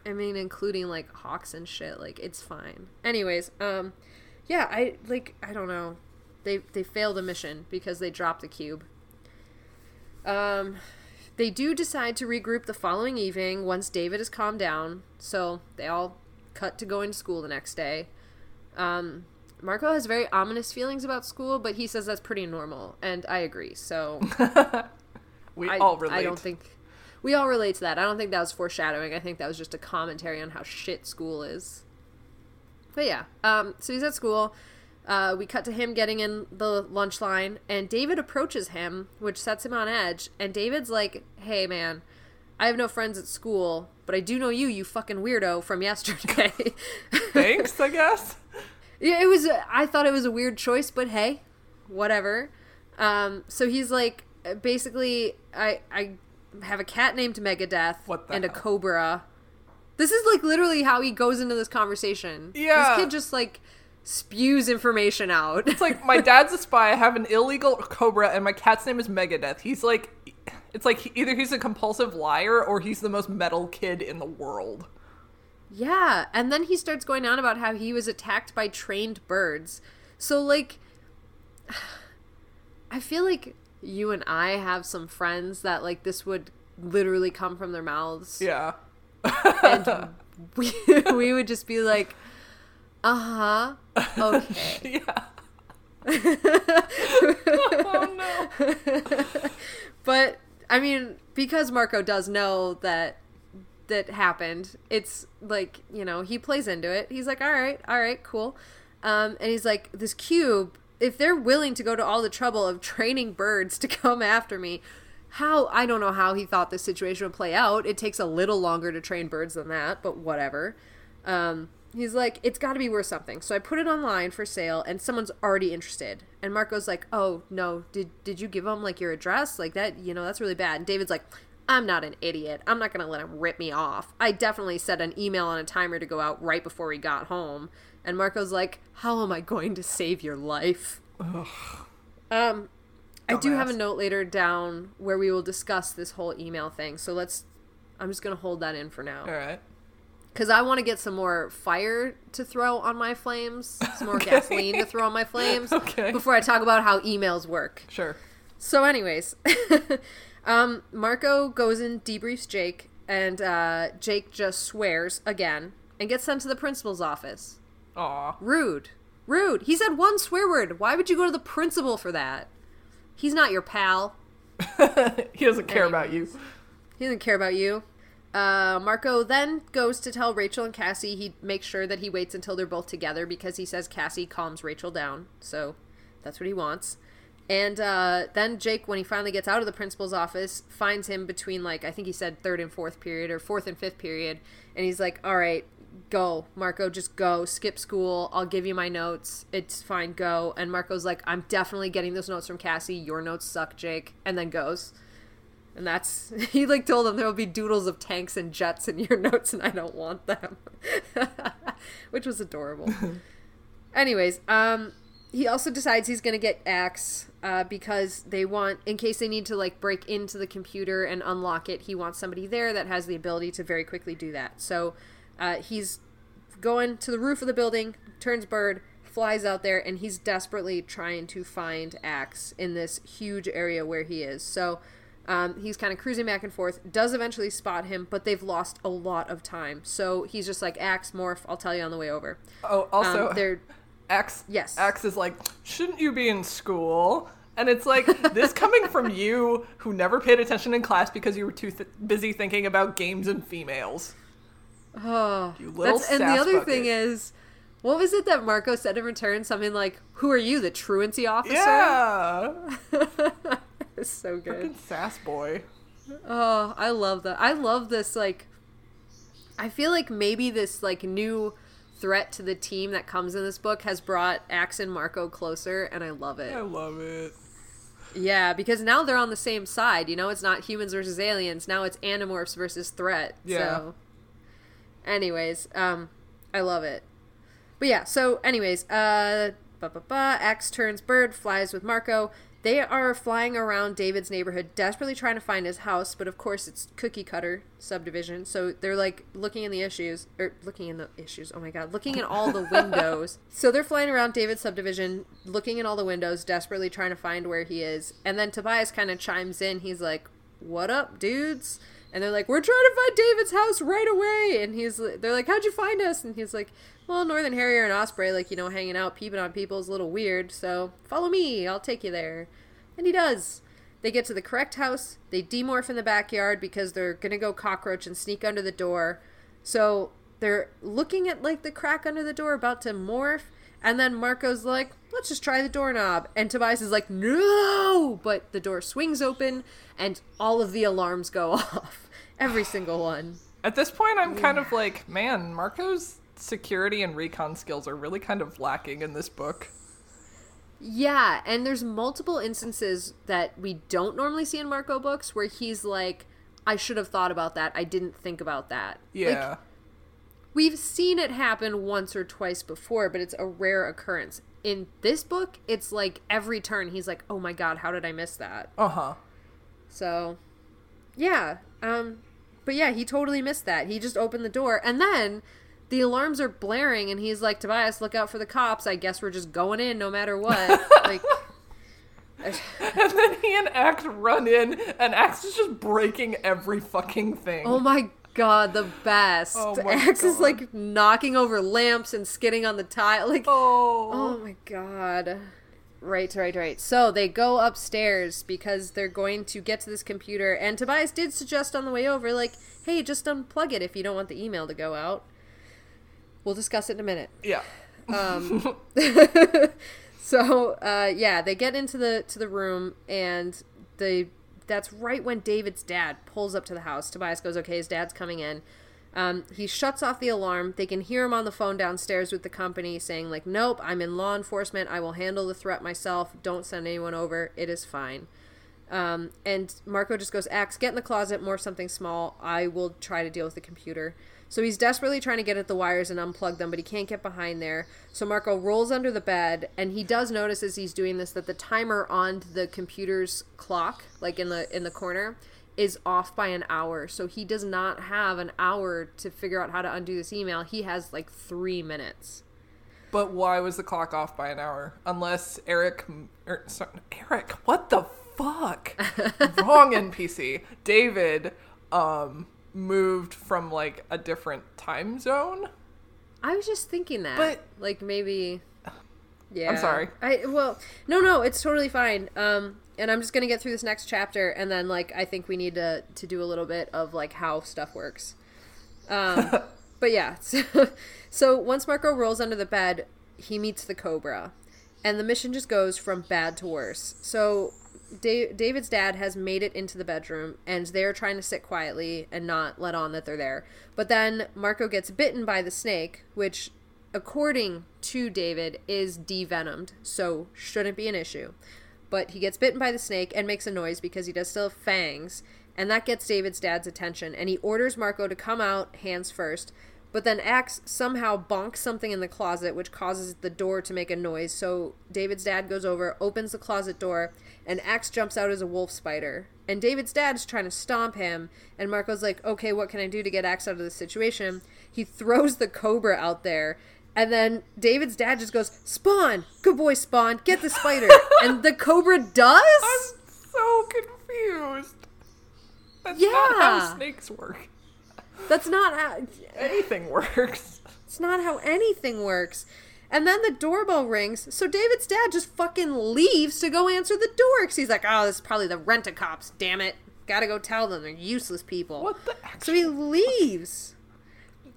I mean, including like hawks and shit. Like it's fine. Anyways, um, yeah, I like I don't know. They they failed a mission because they dropped the cube. Um, they do decide to regroup the following evening once David has calmed down. So they all cut to going to school the next day. Um, Marco has very ominous feelings about school, but he says that's pretty normal, and I agree. So We I, all relate. I don't think we all relate to that. I don't think that was foreshadowing. I think that was just a commentary on how shit school is. But yeah, um, so he's at school. Uh, we cut to him getting in the lunch line, and David approaches him, which sets him on edge. And David's like, "Hey, man, I have no friends at school, but I do know you, you fucking weirdo from yesterday." Thanks, I guess. Yeah, it was. I thought it was a weird choice, but hey, whatever. Um, so he's like, basically, I I have a cat named Megadeth and a cobra. This is like literally how he goes into this conversation. Yeah. this kid just like spews information out. It's like my dad's a spy. I have an illegal cobra, and my cat's name is Megadeth. He's like, it's like either he's a compulsive liar or he's the most metal kid in the world. Yeah, and then he starts going on about how he was attacked by trained birds. So like I feel like you and I have some friends that like this would literally come from their mouths. Yeah. And we we would just be like, "Uh-huh. Okay." Yeah. oh no. but I mean, because Marco does know that that happened, it's like, you know, he plays into it. He's like, "All right, all right, cool." Um, and he's like, "This cube, if they're willing to go to all the trouble of training birds to come after me, how I don't know how he thought this situation would play out. It takes a little longer to train birds than that, but whatever." Um, he's like, it's got to be worth something. So I put it online for sale, and someone's already interested. And Marco's like, oh no, did did you give him like your address? Like that, you know, that's really bad. And David's like, I'm not an idiot. I'm not gonna let him rip me off. I definitely set an email on a timer to go out right before he got home. And Marco's like, how am I going to save your life? Um, I do have a note later down where we will discuss this whole email thing. So let's. I'm just gonna hold that in for now All right. because I want to get some more fire to throw on my flames, some more gasoline to throw on my flames Okay. before I talk about how emails work. Sure. So, anyways, um, Marco goes and debriefs Jake, and uh, Jake just swears again and gets sent to the principal's office. Aw. Rude, rude. He said one swear word. Why would you go to the principal for that? He's not your pal. he doesn't care about you. He doesn't care about you. Uh, Marco then goes to tell Rachel and Cassie he makes sure that he waits until they're both together because he says Cassie calms Rachel down. So that's what he wants. And uh, then Jake, when he finally gets out of the principal's office, finds him between, like, I think he said third and fourth period or fourth and fifth period. And he's like, all right, go. Marco, just go. Skip school. I'll give you my notes. It's fine. Go. And Marco's like, I'm definitely getting those notes from Cassie. Your notes suck, Jake. And then goes. And that's he like told them there will be doodles of tanks and jets in your notes and I don't want them. Which was adorable. Anyways, um he also decides he's going to get Ax uh, because they want, in case they need to like break into the computer and unlock it, he wants somebody there that has the ability to very quickly do that. So uh, he's going to the roof of the building, turns bird, flies out there, and he's desperately trying to find Ax in this huge area where he is. So Um, he's kind of cruising back and forth, does eventually spot him, but they've lost a lot of time. So he's just like, Ax, morph, I'll tell you on the way over. Oh, also, Um, they're Ax, Yes. Ax is like, shouldn't you be in school? And it's like this coming from you, who never paid attention in class because you were too th- busy thinking about games and females. Oh, You little that's, and the other bucket. thing is, what was it that Marco said in return? Something like, "Who are you, the truancy officer?" Yeah, it's so good. fucking sass boy. Oh, I love that. I love this. Like, I feel like maybe this like new threat to the team that comes in this book has brought Ax and Marco closer, and I love it. I love it. Yeah, because now they're on the same side. You know, it's not humans versus aliens. Now it's animorphs versus threat. Yeah. So, anyways, um, I love it. But yeah, so anyways, uh, ba ba ba. Ax turns bird, flies with Marco. They are flying around David's neighborhood, desperately trying to find his house, but of course it's cookie cutter subdivision. So they're like looking in the issues, or looking in the issues. Oh my god, looking in all the windows. so they're flying around David's subdivision, looking in all the windows, desperately trying to find where he is. And then Tobias kind of chimes in. He's like, "What up, dudes?" And they're like, "We're trying to find David's house right away." And he's, they're like, "How'd you find us?" And he's like, "Well, Northern Harrier and Osprey, like you know, hanging out, peeping on people is a little weird. So follow me, I'll take you there." And he does. They get to the correct house. They demorph in the backyard because they're gonna go cockroach and sneak under the door. So they're looking at like the crack under the door, about to morph. And then Marco's like, let's just try the doorknob. And Tobias is like, no! But the door swings open and all of the alarms go off. Every single one. At this point, I'm kind of like, man, Marco's security and recon skills are really kind of lacking in this book. Yeah, and there's multiple instances that we don't normally see in Marco books where he's like, I should have thought about that. I didn't think about that. Like, Yeah. We've seen it happen once or twice before, but it's a rare occurrence. In this book, it's like every turn he's like, "Oh my god, how did I miss that?" uh huh. So, yeah. Um but yeah, he totally missed that. He just opened the door and then the alarms are blaring and he's like, "Tobias, look out for the cops. I guess we're just going in no matter what." like And then he and Ax run in, and Ax is just breaking every fucking thing. Oh my god, the best. Oh Ax is like knocking over lamps and skidding on the tile. Like Oh. Oh my god. Right, right, right. So they go upstairs because they're going to get to this computer. And Tobias did suggest on the way over, like, hey, just unplug it if you don't want the email to go out. We'll discuss it in a minute. Yeah. So, uh, yeah, they get into the to the room, and they that's right when David's dad pulls up to the house. Tobias goes, "Okay, his dad's coming in." Um, he shuts off the alarm. They can hear him on the phone downstairs with the company saying, "Like, nope, I'm in law enforcement. I will handle the threat myself. Don't send anyone over. It is fine." Um, and Marco just goes, Ax, get in the closet, more something small. I will try to deal with the computer. So he's desperately trying to get at the wires and unplug them, but he can't get behind there. So Marco rolls under the bed, and he does notice as he's doing this that the timer on the computer's clock, like in the in the corner, is off by an hour. So he does not have an hour to figure out how to undo this email. He has like three minutes. But why was the clock off by an hour? Unless Eric, er, sorry, Eric, what the fuck? Wrong NPC. David, um, moved from like a different time zone. I was just thinking that, But- like maybe. Yeah, I'm sorry. I well, no, no, it's totally fine. Um, and I'm just gonna get through this next chapter, and then like I think we need to to do a little bit of like how stuff works. Um, but yeah, so, so once Marco rolls under the bed, he meets the Cobra, and the mission just goes from bad to worse. So. Da- David's dad has made it into the bedroom, and they're trying to sit quietly and not let on that they're there. But then Marco gets bitten by the snake, which according to David, is devenomed, so shouldn't be an issue. But he gets bitten by the snake and makes a noise because he does still have fangs, and that gets David's dad's attention. And he orders Marco to come out, hands first. But then Ax somehow bonks something in the closet, which causes the door to make a noise. So David's dad goes over, opens the closet door, and Ax jumps out as a wolf spider. And David's dad is trying to stomp him, and Marco's like, okay, what can I do to get Ax out of this situation? He throws the cobra out there, and then David's dad just goes, Spawn! Good boy, Spawn! Get the spider! and the cobra does? I'm so confused. That's not how snakes work. That's not how. Anything works. It's not how anything works. And then the doorbell rings, so David's dad just fucking leaves to go answer the door. Cause he's like, oh, this is probably the rent a cops, damn it. Gotta go tell them they're useless people. What the So he leaves.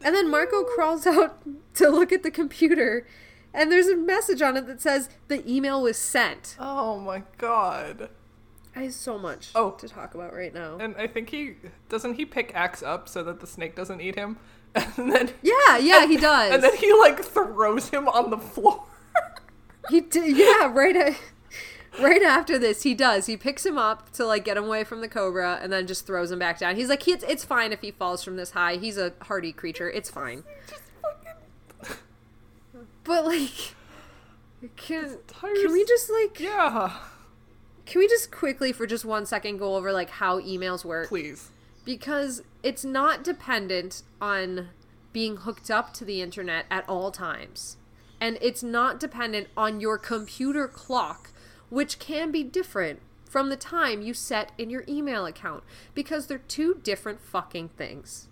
And then Marco crawls out to look at the computer, and there's a message on it that says the email was sent. Oh my god. I have so much Oh. to talk about right now. And I think he doesn't he pick Ax up so that the snake doesn't eat him? And then yeah, yeah, he does. and then he like throws him on the floor. He did, yeah, right. a- right after this, he does. He picks him up to like get him away from the cobra, and then just throws him back down. He's like, it's it's fine if he falls from this high. He's a hardy creature. It's fine. Just fucking But like, can can we just like Yeah. Can we just quickly for just one second go over like how emails work? Please. because it's not dependent on being hooked up to the internet at all times. And it's not dependent on your computer clock, which can be different from the time you set in your email account because they're two different fucking things.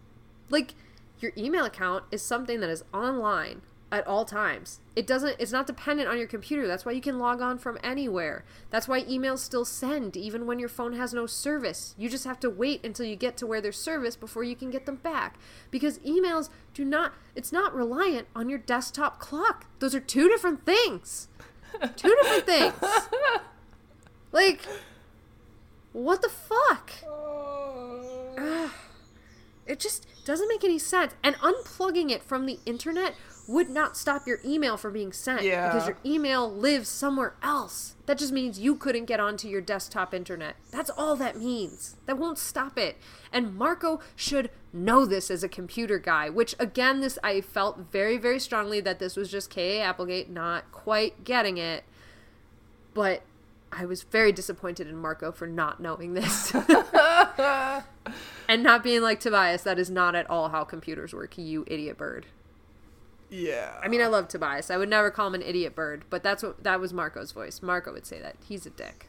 Like your email account is something that is online at all times. It doesn't it's not dependent on your computer. That's why you can log on from anywhere. That's why emails still send even when your phone has no service. You just have to wait until you get to where there's service before you can get them back because emails do not it's not reliant on your desktop clock. Those are two different things. two different things. Like what the fuck? Oh. It just doesn't make any sense. And unplugging it from the internet would not stop your email from being sent Yeah. because your email lives somewhere else. That just means you couldn't get onto your desktop internet. That's all that means. That won't stop it. And Marco should know this as a computer guy, which again this I felt very very strongly that this was just KA Applegate not quite getting it. But I was very disappointed in Marco for not knowing this. and not being like Tobias, that is not at all how computers work, you idiot bird. Yeah. I mean, I love Tobias. I would never call him an idiot bird, but that's what that was Marco's voice. Marco would say that. He's a dick.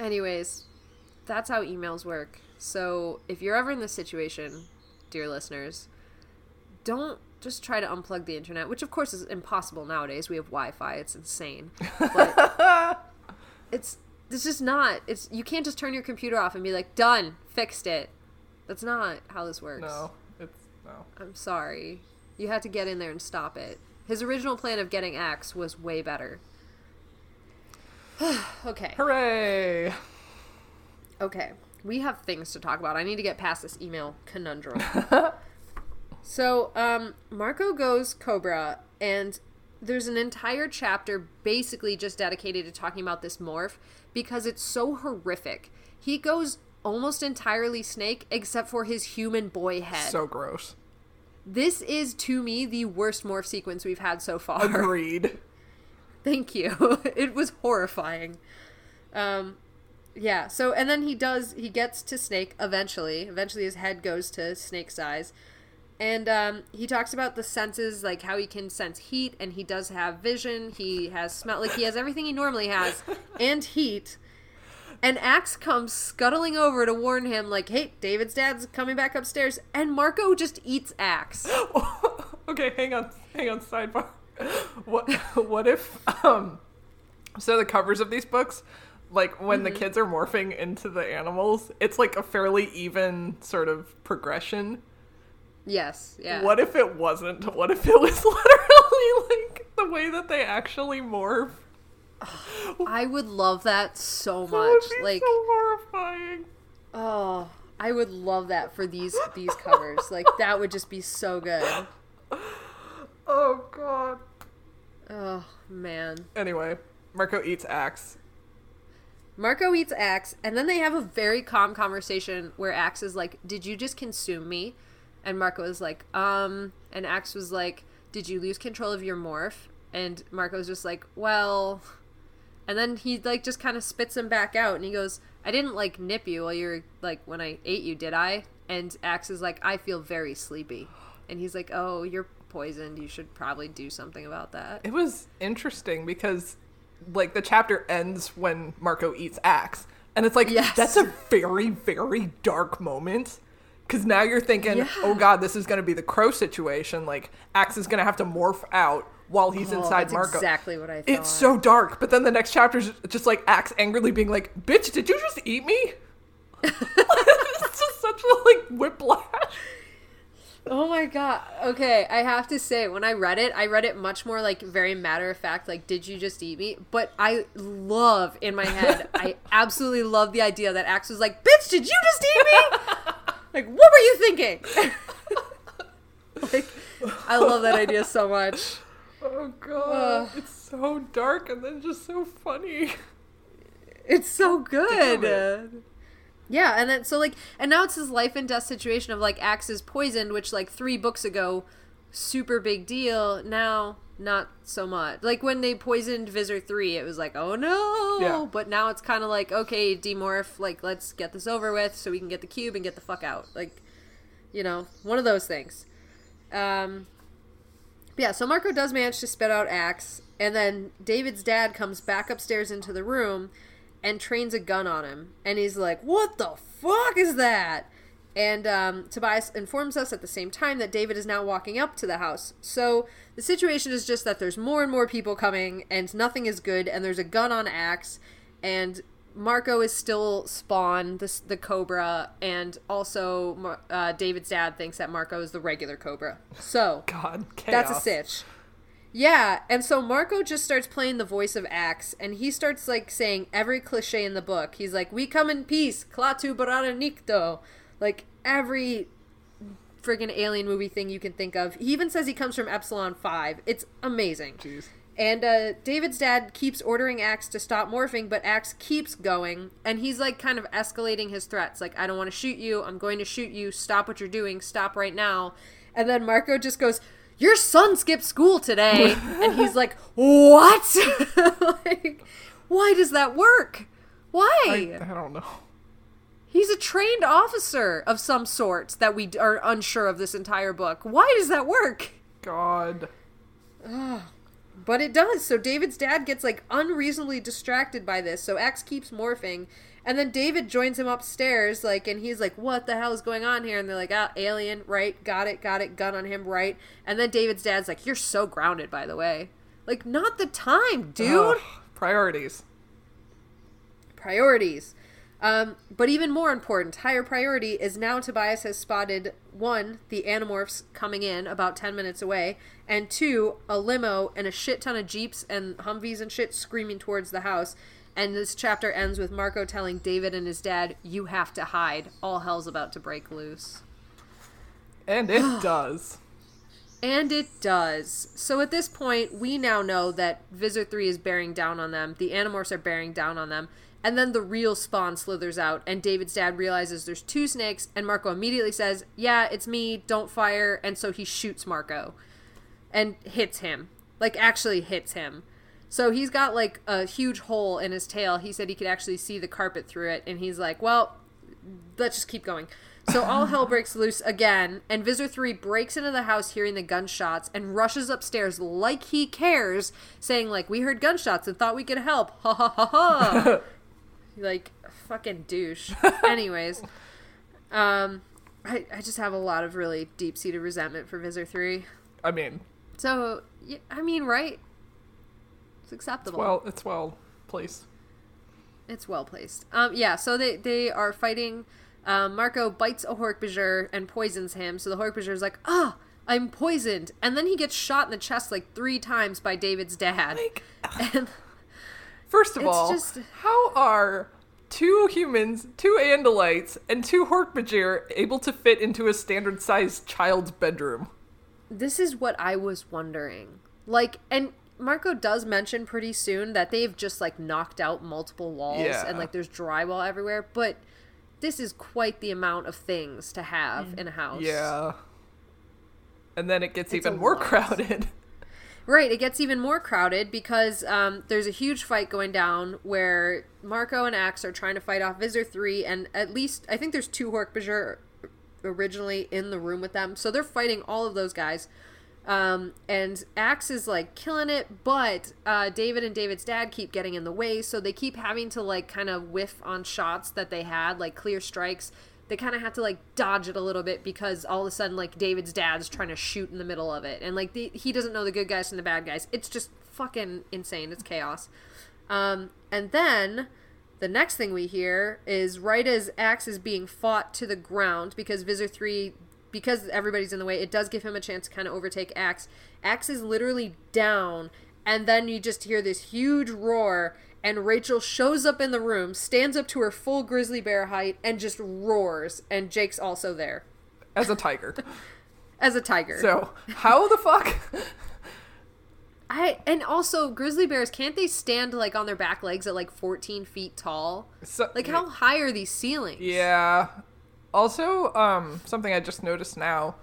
Anyways, that's how emails work. So, if you're ever in this situation, dear listeners, don't just try to unplug the internet, which of course is impossible nowadays. We have Wi-Fi. It's insane. But it's it's just not. It's you can't just turn your computer off and be like, "Done, fixed it." That's not how this works. no. It's no. I'm sorry. You had to get in there and stop it. His original plan of getting Ax was way better. okay. Hooray. Okay. We have things to talk about. I need to get past this email conundrum. so, um, Marco goes Cobra, and there's an entire chapter basically just dedicated to talking about this morph because it's so horrific. He goes almost entirely snake except for his human boy head. So gross. This is to me the worst morph sequence we've had so far. Agreed. Thank you. it was horrifying. Um yeah, so and then he does he gets to Snake eventually. Eventually his head goes to Snake's eyes. And um, he talks about the senses, like how he can sense heat, and he does have vision. He has smell, like he has everything he normally has, and heat. And Ax comes scuttling over to warn him, like, "Hey, David's dad's coming back upstairs." And Marco just eats Ax. okay, hang on, hang on. Sidebar. What what if um? So the covers of these books, like when the kids are morphing into the animals, it's like a fairly even sort of progression. Yes, yeah. What if it wasn't? What if it was literally like the way that they actually morph? I would love that so That much. would be Like, so horrifying. oh, I would love that for these these covers. Like, that would just be so good. Oh god. Oh man. Anyway, Marco eats Ax. Marco eats Ax, and then they have a very calm conversation where Ax is like, "Did you just consume me?" And Marco is like, "Um," and Ax was like, "Did you lose control of your morph?" And Marco's just like, "Well," and then he like just kind of spits him back out, and he goes, "I didn't like nip you while you were like when I ate you, did I?" And Ax is like, "I feel very sleepy," and he's like, "Oh, you're poisoned. You should probably do something about that." It was interesting because like the chapter ends when Marco eats Ax, And it's like, Yes. that's a very, very dark moment. Because now you're thinking, oh Yeah. oh god, this is going to be the crow situation. Like, Ax is going to have to morph out while he's Oh, inside that's Marco. exactly what I thought. It's so dark. But then the next chapter is just like Ax angrily being like, bitch, did you just eat me? it's just such a like whiplash. Oh my god. Okay, I have to say, when I read it, I read it much more like very matter of fact, like, did you just eat me? But I love in my head, I absolutely love the idea that Ax was like, bitch, did you just eat me? like, what were you thinking? like, I love that idea so much. Oh god, it's so dark and then just so funny. It's so good. Damn Yeah, and then so like and now it's this life and death situation of like Ax is poisoned, which like three books ago, super big deal. Now not so much. Like when they poisoned Visser three, it was like, oh no. Yeah. But now it's kinda like, okay, demorph, like let's get this over with so we can get the cube and get the fuck out. Like you know, one of those things. Um yeah, so Marco does manage to spit out Ax, and then David's dad comes back upstairs into the room and trains a gun on him. And he's like, What the fuck is that? And um, Tobias informs us at the same time that David is now walking up to the house. So the situation is just that there's more and more people coming, and nothing is good, and there's a gun on Ax, and Marco is still Spawn, the, the Cobra, and also uh, David's dad thinks that Marco is the regular Cobra. So God, chaos. that's a sitch. Yeah, and so Marco just starts playing the voice of Ax, and he starts like saying every cliche in the book. He's like, "We come in peace, klaatu barada nikto," like every friggin' alien movie thing you can think of. He even says he comes from Epsilon Five. It's amazing. Jeez. And uh, David's dad keeps ordering Ax to stop morphing, but Ax keeps going, and he's like kind of escalating his threats. Like, I don't want to shoot you. I'm going to shoot you. Stop what you're doing. Stop right now. And then Marco just goes, "Your son skipped school today," and he's like, "What? like, why does that work? Why? I, I don't know. He's a trained officer of some sort that we are unsure of this entire book. Why does that work?" God. But it does. So David's dad gets like unreasonably distracted by this. So Ax keeps morphing. And then David joins him upstairs, like, and he's like, "What the hell is going on here?" And they're like, "Ah, alien, right? Got it, got it. Gun on him, right?" And then David's dad's like, "You're so grounded, by the way. Like, not the time, dude. Ugh, priorities. Priorities." Um, but even more important, higher priority is now Tobias has spotted one, the Animorphs coming in about 10 minutes away, and two, a limo and a shit ton of Jeeps and Humvees and shit screaming towards the house. And this chapter ends with Marco telling David and his dad, You have to hide. All hell's about to break loose. And it does. And it does. So at this point, we now know that Visser 3 is bearing down on them. The Animorphs are bearing down on them. And then the real spawn slithers out, and David's dad realizes there's two snakes, and Marco immediately says, Yeah, it's me, don't fire. And so he shoots Marco and hits him. Like, actually hits him. So he's got like a huge hole in his tail. He said he could actually see the carpet through it, and he's like, Well, let's just keep going. So all hell breaks loose again, and Visser 3 breaks into the house hearing the gunshots and rushes upstairs like he cares, saying, like, we heard gunshots and thought we could help. Ha ha ha ha. like, fucking douche. Anyways, um, I, I just have a lot of really deep seated resentment for Visser 3. I mean, So, yeah, I mean, right? It's acceptable. well, it's well placed. It's well placed. Um, yeah, so they, they are fighting. Um, Marco bites a Hork-Bajir and poisons him. So the Hork-Bajir is like, ah, I'm poisoned. And then he gets shot in the chest like three times by David's dad. Like, and first of It's all, just- how are two humans, two Andalites, and two Hork-Bajir able to fit into a standard-sized child's bedroom? this is what I was wondering. Like, and Marco does mention pretty soon that they've just like knocked out multiple walls Yeah. and like there's drywall everywhere. But this is quite the amount of things to have in a house. Yeah. And then it gets It's even more lot. crowded. Right, it gets even more crowded because um, there's a huge fight going down where Marco and Ax are trying to fight off Visser 3, and at least, I think there's two Hork-Bajir originally in the room with them, so they're fighting all of those guys. Um, and Ax is like killing it, but uh, David and David's dad keep getting in the way, so they keep having to like kind of whiff on shots that they had, like clear strikes. They kind of have to like dodge it a little bit because all of a sudden, like David's dad's trying to shoot in the middle of it, and like the, he doesn't know the good guys from the bad guys. It's just fucking insane. It's chaos. Um, and then the next thing we hear is right as Ax is being fought to the ground because Visser 3 because everybody's in the way, it does give him a chance to kind of overtake Ax. Ax is literally down, and then you just hear this huge roar, and Rachel shows up in the room, stands up to her full grizzly bear height, and just roars. And Jake's also there As a tiger. as a tiger. so, how the fuck? I and also grizzly bears can't they stand like on their back legs at like 14 feet tall? So, Like how high are these ceilings? Yeah. Also, um, something I just noticed now.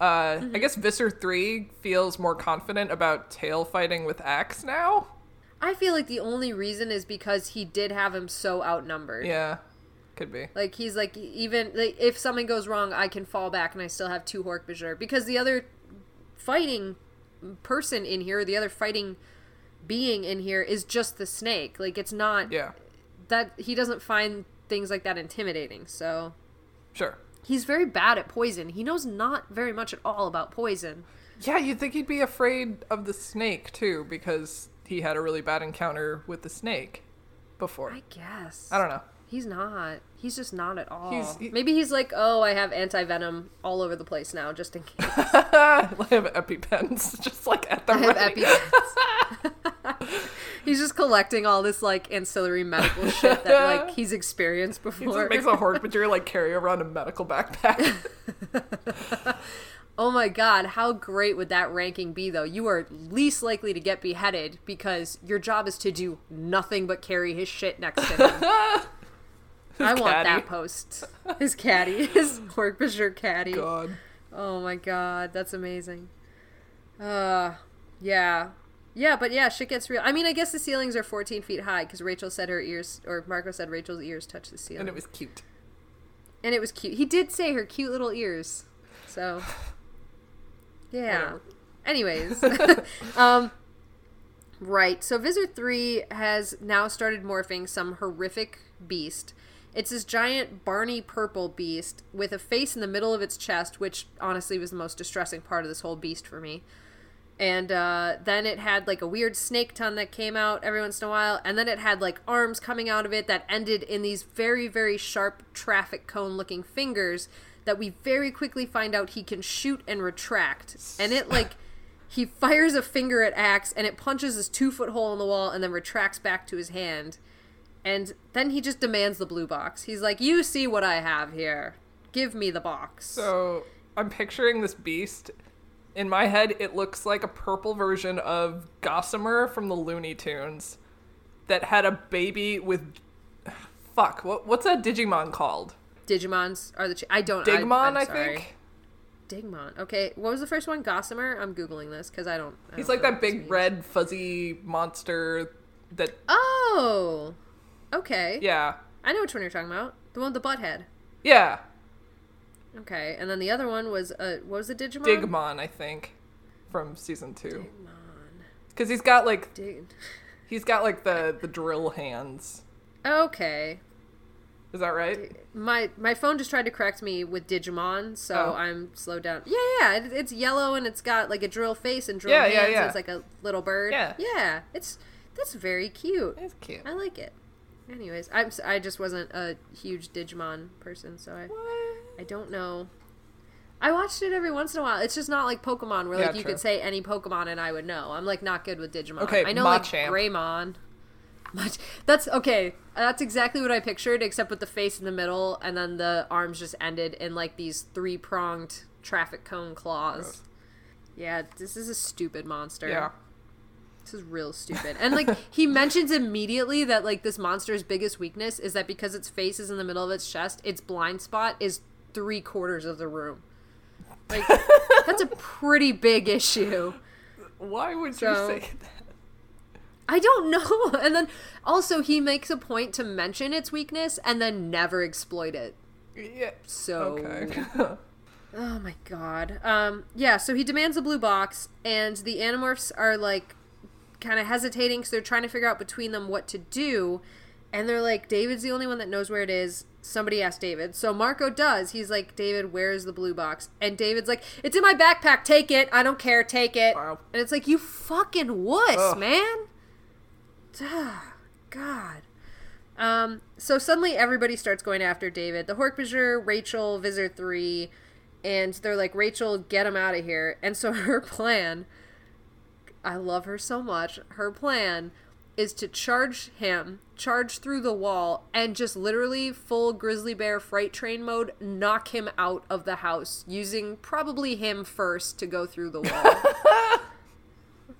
Uh, Mm-hmm. I guess Visser 3 feels more confident about tail fighting with Ax now. I feel like the only reason is because he did have him so outnumbered. Yeah. Could be. Like he's like even like if something goes wrong, I can fall back and I still have two Hork-Bajir because the other fighting person in here, the other fighting being in here is just the snake. Like it's not Yeah. that he doesn't find things like that intimidating. So Sure. he's very bad at poison. He knows not very much at all about poison. Yeah, you'd think he'd be afraid of the snake too, because he had a really bad encounter with the snake before. I guess. I don't know. He's not. He's just not at all. He's- he- Maybe he's like, oh, I have anti venom all over the place now, just in case. I have EpiPens just like at the I have ready. EpiPens. he's just collecting all this like ancillary medical shit that like he's experienced before. He makes a Hork-Bajir like carry around a medical backpack. Oh my god, how great would that ranking be though? You are least likely to get beheaded because your job is to do nothing but carry his shit next to him. I want caddy. that post. His caddy, his Hork-Bajir caddy. God. Oh my god, that's amazing. Uh, yeah. Yeah, but yeah, shit gets real. I mean, I guess the ceilings are 14 feet high because Rachel said her ears, or Marco said Rachel's ears touch the ceiling. And it was cute. And it was cute. He did say her cute little ears. So, yeah. Whatever. Anyways, um, right. So Visser Three has now started morphing some horrific beast. It's this giant Barney purple beast with a face in the middle of its chest, which honestly was the most distressing part of this whole beast for me. And uh, then it had like a weird snake tongue that came out every once in a while, and then it had like arms coming out of it that ended in these very, very sharp traffic cone looking fingers that we very quickly find out he can shoot and retract. And it like he fires a finger at Ax and it punches his two foot hole in the wall and then retracts back to his hand. And then he just demands the blue box. He's like, You see what I have here. Give me the box. So I'm picturing this beast. In my head, it looks like a purple version of Gossamer from the Looney Tunes that had a baby with. Fuck, what, what's that Digimon called? Digimons are the. Ch- I don't. Digmon, I, I, think. Digmon. Okay, what was the first one? Gossamer. I'm googling this because I don't. I He's don't like that big red fuzzy monster that. Oh. Okay. Yeah. I know which one you're talking about. The one with the butt head. Yeah. Okay, and then the other one was uh, what was the Digimon? Digmon, I think, from season two. Digmon. Because he's got like Dig. he's got like the the drill hands. Okay. Is that right? My my phone just tried to correct me with Digimon, so Oh. I'm slowed down. Yeah, yeah, it, it's yellow and it's got like a drill face and drill Yeah, hands. yeah, and yeah. It's like a little bird. Yeah. yeah. It's that's very cute. It's cute. I like it. Anyways, I'm I just wasn't a huge Digimon person, so I I don't know. I watched it every once in a while. It's just not like Pokemon, where like you true. could say any Pokemon and I would know. I'm like not good with Digimon. Okay, I know Machamp. like Greymon. Mach- That's okay. That's exactly what I pictured, except with the face in the middle, and then the arms just ended in like these three pronged traffic cone claws. Gross. Yeah, this is a stupid monster. Yeah. This is real stupid. And like he mentions immediately that like this monster's biggest weakness is that because its face is in the middle of its chest, its blind spot is three quarters of the room. Like that's a pretty big issue. Why would So- you say that? I don't know. And then also he makes a point to mention its weakness and then never exploit it. Yeah. So Okay. Oh my god. Um, yeah, so he demands a blue box, and the Animorphs are like kind of hesitating because they're trying to figure out between them what to do. And they're like, David's the only one that knows where it is. Somebody asked David. So Marco does. He's like, David, where's the blue box? And David's like, it's in my backpack. Take it. I don't care. Take it. Wow. And it's like, you fucking wuss, Ugh. man. God. Um, so suddenly everybody starts going after David. The Hork-Bajir, Rachel, Visser 3, and they're like, Rachel, get him out of here. And so her plan, I love her so much, her plan is to charge him, charge through the wall, and just literally full grizzly bear freight train mode, knock him out of the house, using probably him first to go through the wall.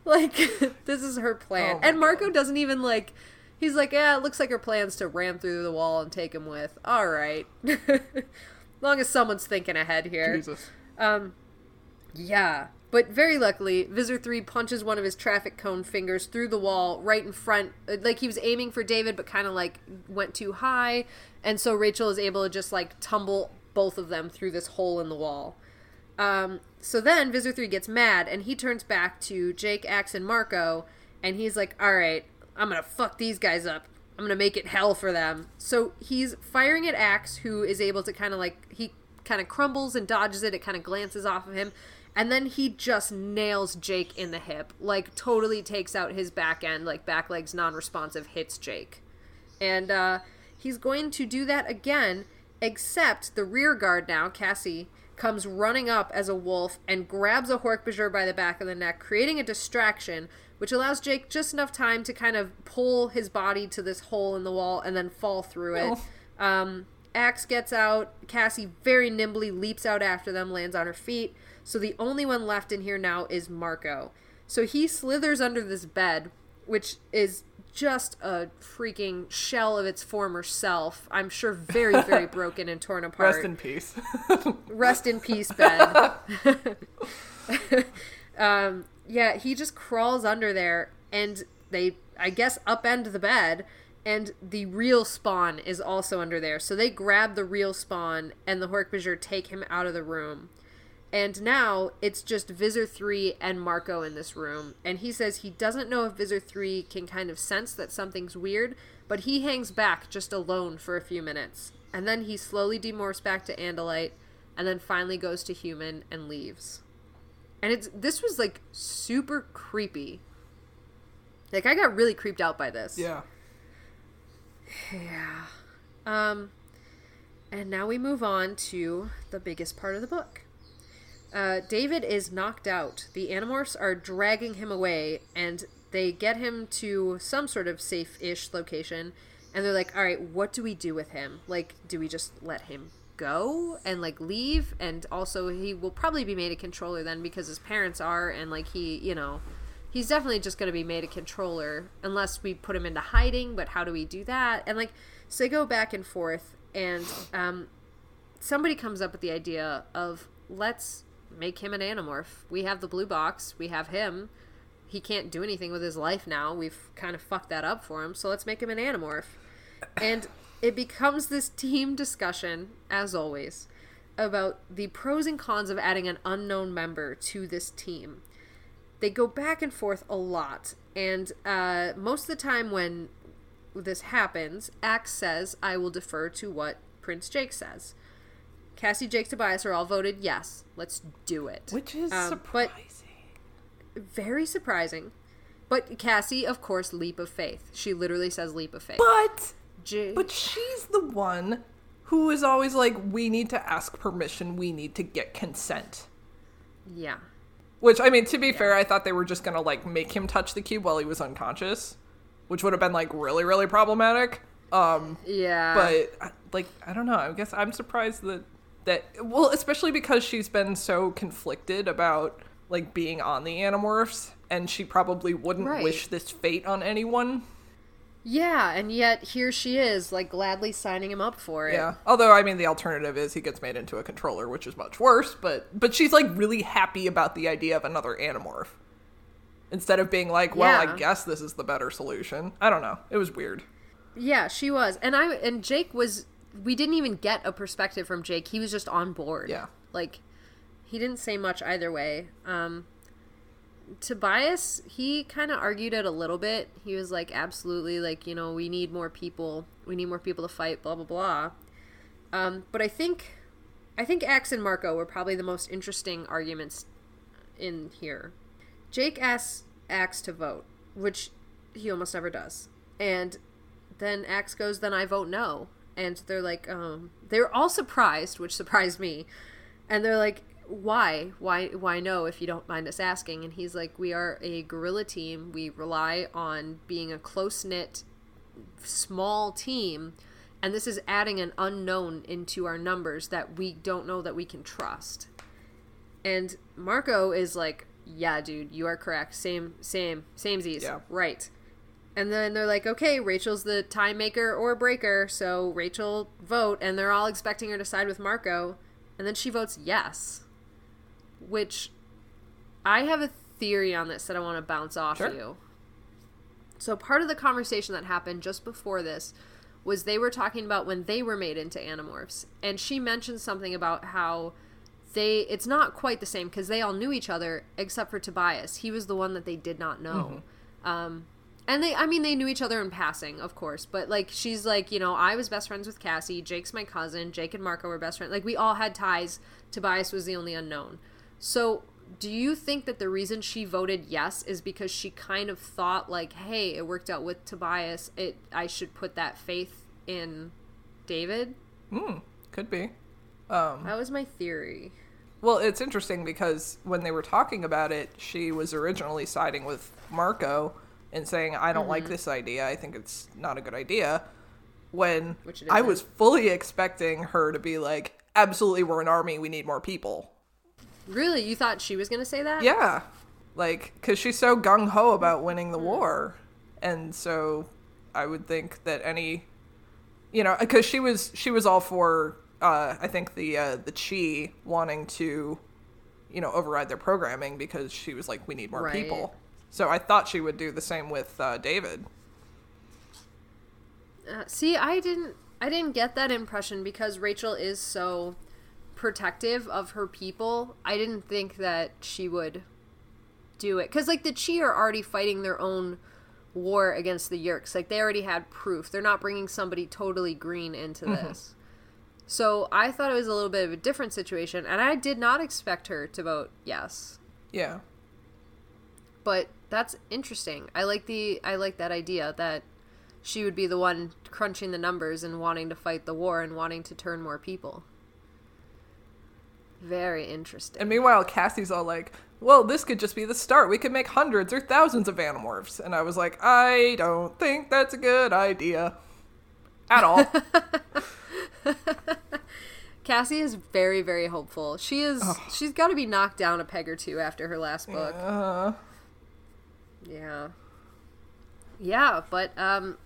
like, this is her plan. Oh and Marco God. doesn't even like. He's like, yeah, it looks like her plan's to ram through the wall and take him with. All right. long as someone's thinking ahead here. Jesus. Um, yeah. But very luckily, Visser 3 punches one of his traffic cone fingers through the wall right in front. uh, Like he was aiming for David, but kind of like went too high. And so Rachel is able to just like tumble both of them through this hole in the wall. Um, so then Visser 3 gets mad and he turns back to Jake, Ax, and Marco. And he's like, all right, I'm going to fuck these guys up. I'm going to make it hell for them. So he's firing at Ax, who is able to kind of like, he kind of crumbles and dodges it. It kind of glances off of him. And then he just nails Jake in the hip. Like, totally takes out his back end, like, back legs non responsive, hits Jake. And uh, he's going to do that again, except the rear guard now, Cassie, comes running up as a wolf and grabs a Hork-Bajir by the back of the neck, creating a distraction, which allows Jake just enough time to kind of pull his body to this hole in the wall and then fall through it. Um, Ax gets out. Cassie very nimbly leaps out after them, lands on her feet. So the only one left in here now is Marco. So he slithers under this bed, which is just a freaking shell of its former self. I'm sure very, very broken and torn apart. Rest in peace. Rest in peace, Ben. um, yeah, he just crawls under there, and they, I guess, upend the bed, and the real spawn is also under there. So they grab the real spawn, and the Hork-Bajir take him out of the room. And now it's just Visser 3 and Marco in this room. And he says he doesn't know if Visser 3 can kind of sense that something's weird, but he hangs back just alone for a few minutes. And then he slowly demorphs back to Andalite and then finally goes to human and leaves. And it's this was like super creepy. Like I got really creeped out by this. yeah. Yeah. Um, and now we move on to the biggest part of the book. Uh, David is knocked out. The Animorphs are dragging him away, and they get him to some sort of safe ish location. And they're like, all right, what do we do with him? Like, do we just let him go and, like, leave? And also, he will probably be made a controller then because his parents are, and, like, he, you know, he's definitely just going to be made a controller unless we put him into hiding but how do we do that and like so they go back and forth and um, somebody comes up with the idea of let's make him an animorph. We have the blue box. We have him. He can't do anything with his life now. We've kind of fucked that up for him so let's make him an animorph. And it becomes this team discussion as always about the pros and cons of adding an unknown member to this team. They go back and forth a lot and uh, most of the time when this happens ax says i will defer to what prince jake says cassie jake tobias are all voted yes let's do it Which is Um, surprising. but very surprising but cassie of course leap of faith she literally says leap of faith But Jake, but she's the one who is always like, we need to ask permission. We need to get consent. yeah Which I mean, to be fair, I thought they were just gonna like make him touch the cube while he was unconscious, which would have been like really really problematic. Um, yeah but like I don't know. I guess I'm surprised that that well, especially because she's been so conflicted about like being on the Animorphs, and she probably wouldn't Right. wish this fate on anyone. yeah and yet here she is like gladly signing him up for it Yeah. Although I mean, the alternative is he gets made into a controller, which is much worse. But but she's like really happy about the idea of another Animorph. Instead of being like, well, Yeah. I guess this is the better solution. I don't know. It was weird. Yeah, she was. And I and Jake was we didn't even get a perspective from Jake. He was just on board. Yeah. Like he didn't say much either way. Um, Tobias, he kind of argued it a little bit. He was like, absolutely, like, you know, we need more people. We need more people to fight, blah, blah, blah. Um, but I think, I think Ax and Marco were probably the most interesting arguments in here. Jake asks Ax to vote, which he almost never does. And then Ax goes, then I vote no. And they're like, um, they're all surprised, which surprised me. And they're like, why? Why why no if you don't mind us asking? And he's like we are a guerrilla team. We rely on being a close-knit small team. And this is adding an unknown into our numbers that we don't know that we can trust. And marco is like yeah dude you are correct. Same same same z's. Yeah. right and then they're like okay rachel's the time maker or breaker so rachel vote and they're all expecting her to side with marco and then she votes yes which I have a theory on this that I want to bounce off Sure. you. So part of the conversation that happened just before this was they were talking about when they were made into animorphs and she mentioned something about how they it's not quite the same because they all knew each other except for Tobias. He was the one that they did not know. Um and they I mean they knew each other in passing, of course, but like she's like, you know, I was best friends with Cassie, Jake's my cousin, Jake and Marco were best friends. Like we all had ties. Tobias was the only unknown. So, do you think that the reason she voted yes is because she kind of thought like, "Hey, it worked out with Tobias. It I should put that faith in David?" Hmm, could be. Um, That was my theory. Well, it's interesting because when they were talking about it, she was originally siding with Marco and saying, I don't Mm-hmm. like this idea. I think it's not a good idea. When I was fully expecting her to be like, absolutely, we're an army. We need more people. Really, you thought she was going to say that? Yeah. Like, because she's so gung ho about winning the war. And so I would think that any, you know, because she was, she was all for, uh, I think the, uh, the Chee wanting to, you know, override their programming because she was like, we need more Right. people. So I thought she would do the same with uh, David. Uh, see, I didn't I didn't get that impression because Rachel is so protective of her people. I didn't think that she would do it cuz like the Chee are already fighting their own war against the Yeerks. Like they already had proof. They're not bringing somebody totally green into this. So I thought it was a little bit of a different situation and I did not expect her to vote yes. Yeah. But that's interesting. I like the I like that idea that she would be the one crunching the numbers and wanting to fight the war and wanting to turn more people. Very interesting. And meanwhile, Cassie's all like, well, this could just be the start. We could make hundreds or thousands of Animorphs. And I was like, I don't think that's a good idea. At all. Cassie is very very hopeful. She is she's got to be knocked down a peg or two after her last book. uh, Yeah. Yeah, but um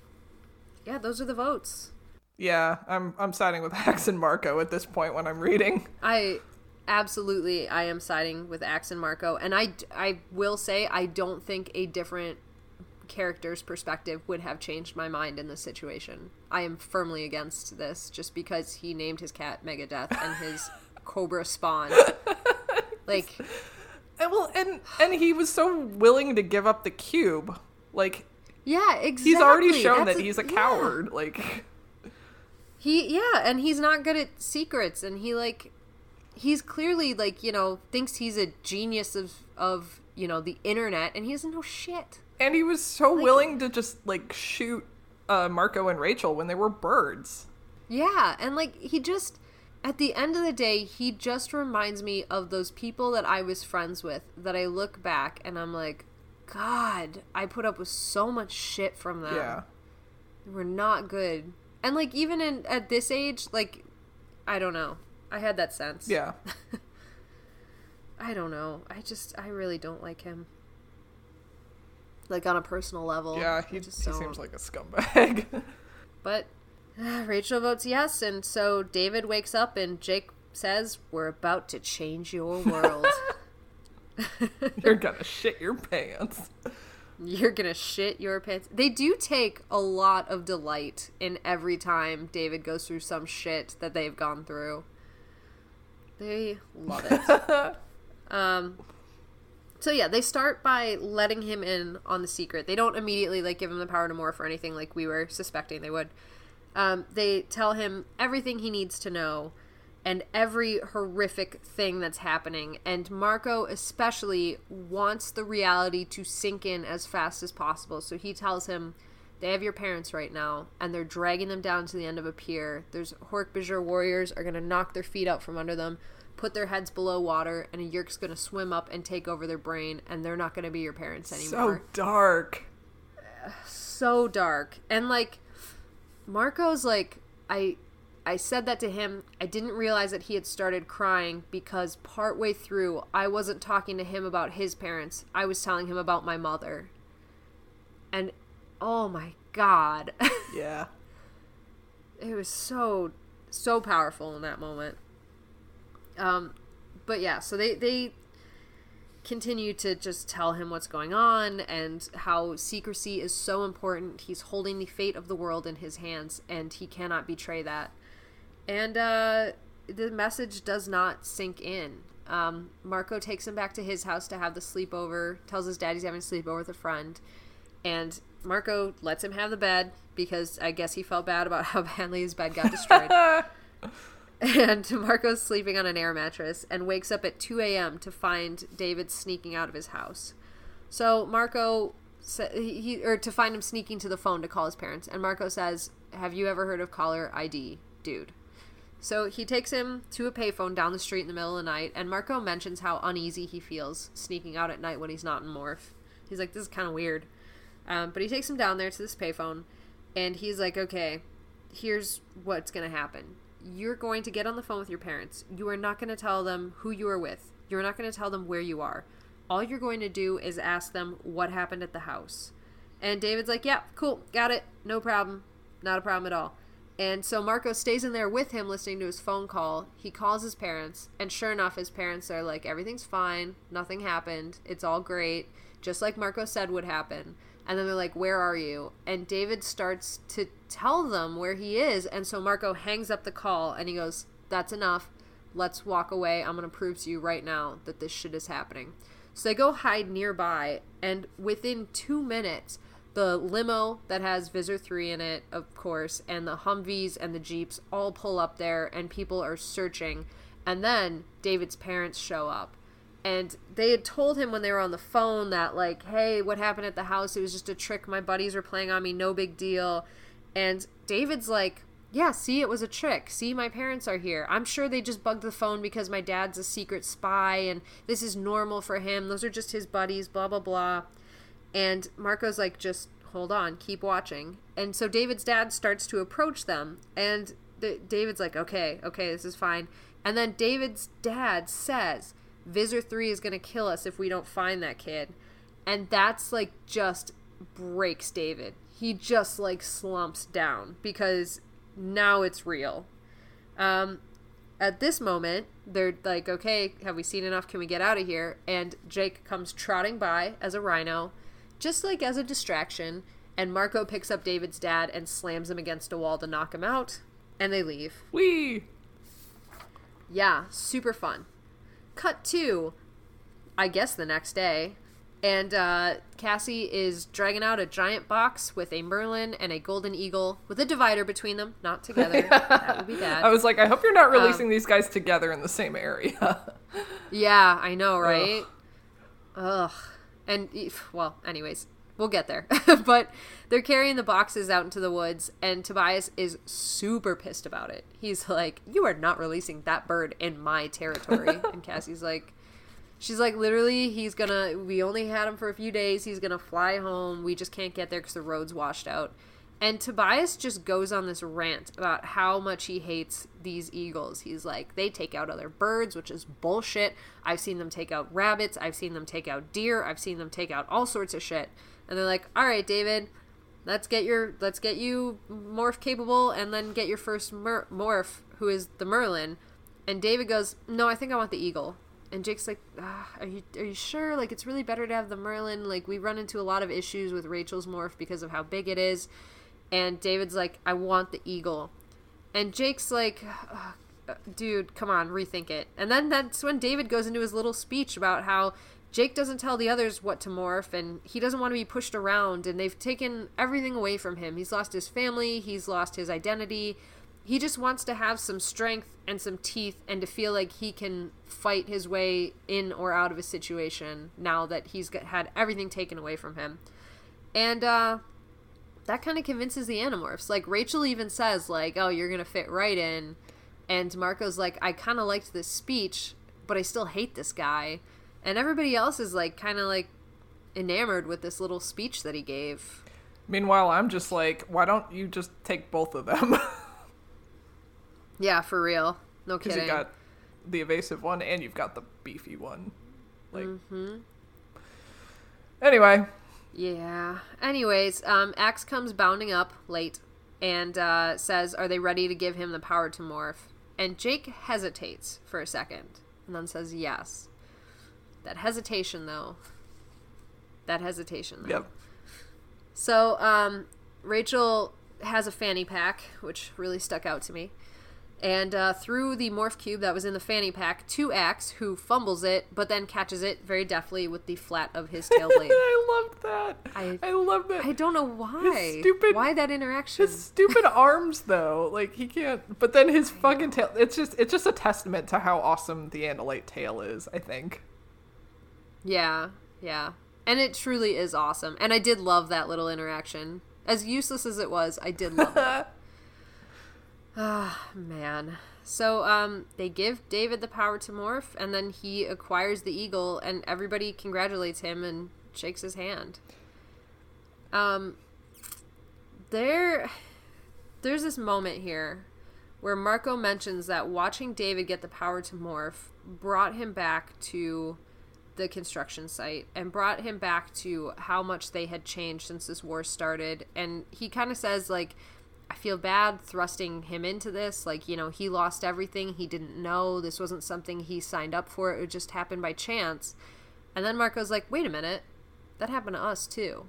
yeah, those are the votes. yeah, I'm I'm siding with Ax and Marco at this point when I'm reading. I absolutely I am siding with Ax and Marco and I I will say I don't think a different character's perspective would have changed my mind in this situation. I am firmly against this just because he named his cat Megadeth and his cobra spawn. Like And well, and and he was so willing to give up the cube. Like yeah, exactly. he's already shown That's that he's a yeah. coward. Like He yeah, and he's not good at secrets and he like he's clearly like, you know, thinks he's a genius of of, you know, the internet and he doesn't know shit. and he was so willing to just like shoot uh, Marco and Rachel when they were birds. Yeah, and like he just at the end of the day, he just reminds me of those people that I was friends with that I look back and I'm like, God, I put up with so much shit from them. Yeah. They were not good. And like even in at this age, like I don't know. I had that sense. Yeah. I don't know. I just I really don't like him. Like on a personal level. Yeah, he, just he seems like a scumbag. But Rachel votes yes, and so David wakes up and Jake says, "We're about to change your world. You're gonna shit your pants. You're gonna shit your pants." They do take a lot of delight in every time David goes through some shit that they've gone through. They love it. um, so yeah, they start by letting him in on the secret. They don't immediately like give him the power to morph or anything like we were suspecting they would. Um, they tell him everything he needs to know and every horrific thing that's happening. And Marco especially wants the reality to sink in as fast as possible. So he tells him they have your parents right now, and they're dragging them down to the end of a pier. There's Hork-Bajir warriors are going to knock their feet out from under them, put their heads below water, and a Yeerk's going to swim up and take over their brain, and they're not going to be your parents anymore. So dark. So dark. And like Marco's like I I said that to him. I didn't realize that he had started crying because partway through I wasn't talking to him about his parents. I was telling him about my mother. And oh my god. Yeah. it was so so powerful in that moment. Um but yeah, so they they continue to just tell him what's going on and how secrecy is so important. He's holding the fate of the world in his hands and he cannot betray that. And uh the message does not sink in. Um, Marco takes him back to his house to have the sleepover, tells his dad he's having a sleepover with a friend, and Marco lets him have the bed because I guess he felt bad about how badly his bed got destroyed. and Marco's sleeping on an air mattress and wakes up at 2 a.m. to find David sneaking out of his house. So Marco he or to find him sneaking to the phone to call his parents and Marco says, "Have you ever heard of caller ID, dude?" So he takes him to a payphone down the street in the middle of the night and Marco mentions how uneasy he feels sneaking out at night when he's not in morph. He's like, "This is kind of weird." Um, but he takes him down there to this payphone and he's like, "Okay, here's what's to happen you're going to get on the phone with your parents. You are not going to tell them who you are with. You're not going to tell them where you are. All you're going to do is ask them what happened at the house. And David's like, yeah, cool, got it, no problem, not a problem at all. And so Marco stays in there with him listening to his phone call. He calls his parents, and sure enough, his parents are like, everything's fine, nothing happened, it's all great, just like Marco said would happen. And then they're like, Where are you? And David starts to tell them where he is. And so Marco hangs up the call and he goes, That's enough. Let's walk away. I'm going to prove to you right now that this shit is happening. So they go hide nearby. And within two minutes, the limo that has Visser 3 in it, of course, and the Humvees and the Jeeps all pull up there and people are searching. And then David's parents show up and they had told him when they were on the phone that like hey what happened at the house? It was just a trick. My buddies were playing on me. No big deal. And david's like yeah see it was a trick. See my parents are here. I'm sure they just bugged the phone because my dad's a secret spy and this is normal for him. Those are just his buddies blah blah blah. And marco's like just hold on keep watching. And so david's dad starts to approach them and david's like okay okay this is fine. And then david's dad says Visser 3 is going to kill us if we don't find that kid. And that's like just breaks David. He just like slumps down because now it's real. Um, at this moment, they're like, okay, have we seen enough? Can we get out of here? And Jake comes trotting by as a rhino, just like as a distraction. And Marco picks up David's dad and slams him against a wall to knock him out. And they leave. Wee! Yeah, super fun. Cut to, I guess the next day, and uh, Cassie is dragging out a giant box with a Merlin and a golden eagle with a divider between them, not together. that would be bad. I was like, I hope you're not releasing um, these guys together in the same area. yeah, I know, right? Ugh. Ugh. And well, anyways, we'll get there. but they're carrying the boxes out into the woods, and Tobias is super pissed about it. He's like, You are not releasing that bird in my territory. and Cassie's like, She's like, literally, he's gonna. We only had him for a few days. He's gonna fly home. We just can't get there because the road's washed out. And Tobias just goes on this rant about how much he hates these eagles. He's like, they take out other birds, which is bullshit. I've seen them take out rabbits. I've seen them take out deer. I've seen them take out all sorts of shit and they're like, "All right, David, let's get your let's get you morph capable, and then get your first mer- morph, who is the Merlin." And David goes, "No, I think I want the eagle." And Jake's like, ah, "Are you are you sure? Like, it's really better to have the Merlin. Like, we run into a lot of issues with Rachel's morph because of how big it is." And David's like, "I want the eagle." And Jake's like, dude, come on, rethink it. And then that's when David goes into his little speech about how Jake doesn't tell the others what to morph and he doesn't want to be pushed around and they've taken everything away from him. He's lost his family, he's lost his identity. He just wants to have some strength and some teeth and to feel like he can fight his way in or out of a situation now that he's got, had everything taken away from him. And uh that kind of convinces the animorphs. Like Rachel even says like, "Oh, you're going to fit right in." And Marco's like, "I kind of liked this speech, but I still hate this guy." And everybody else is like kind of like enamored with this little speech that he gave. Meanwhile, I'm just like, why don't you just take both of them? Yeah, for real. No Because kidding. you got the evasive one and you've got the beefy one. Like. Mm-hmm. Anyway, Yeah. Anyways, um, Ax comes bounding up late and uh, says, Are they ready to give him the power to morph? And Jake hesitates for a second and then says, Yes. That hesitation, though. That hesitation, though. yep. So, um, Rachel has a fanny pack, which really stuck out to me. And uh, through the morph cube that was in the fanny pack to Ax, who fumbles it, but then catches it very deftly with the flat of his tail blade. I loved that. I- I, love that. I don't know why. stupid- Why that interaction? his stupid arms though like he can't but then his fucking tail it's just it's just a testament to how awesome the andalite tail is i think Yeah, yeah. And it truly is awesome. And I did love that little interaction. As useless as it was, I did love it. Ah, man. So, um, they give David the power to morph, and then he acquires the eagle, and everybody congratulates him and shakes his hand. Um, there, there's this moment here where Marco mentions that watching David get the power to morph brought him back to the construction site and brought him back to how much they had changed since this war started. And he kind of says, like, I feel bad thrusting him into this. Like, you know, he lost everything. He didn't know. This wasn't something he signed up for. It just happened by chance. And then Marco's like, wait a minute. That happened to us too.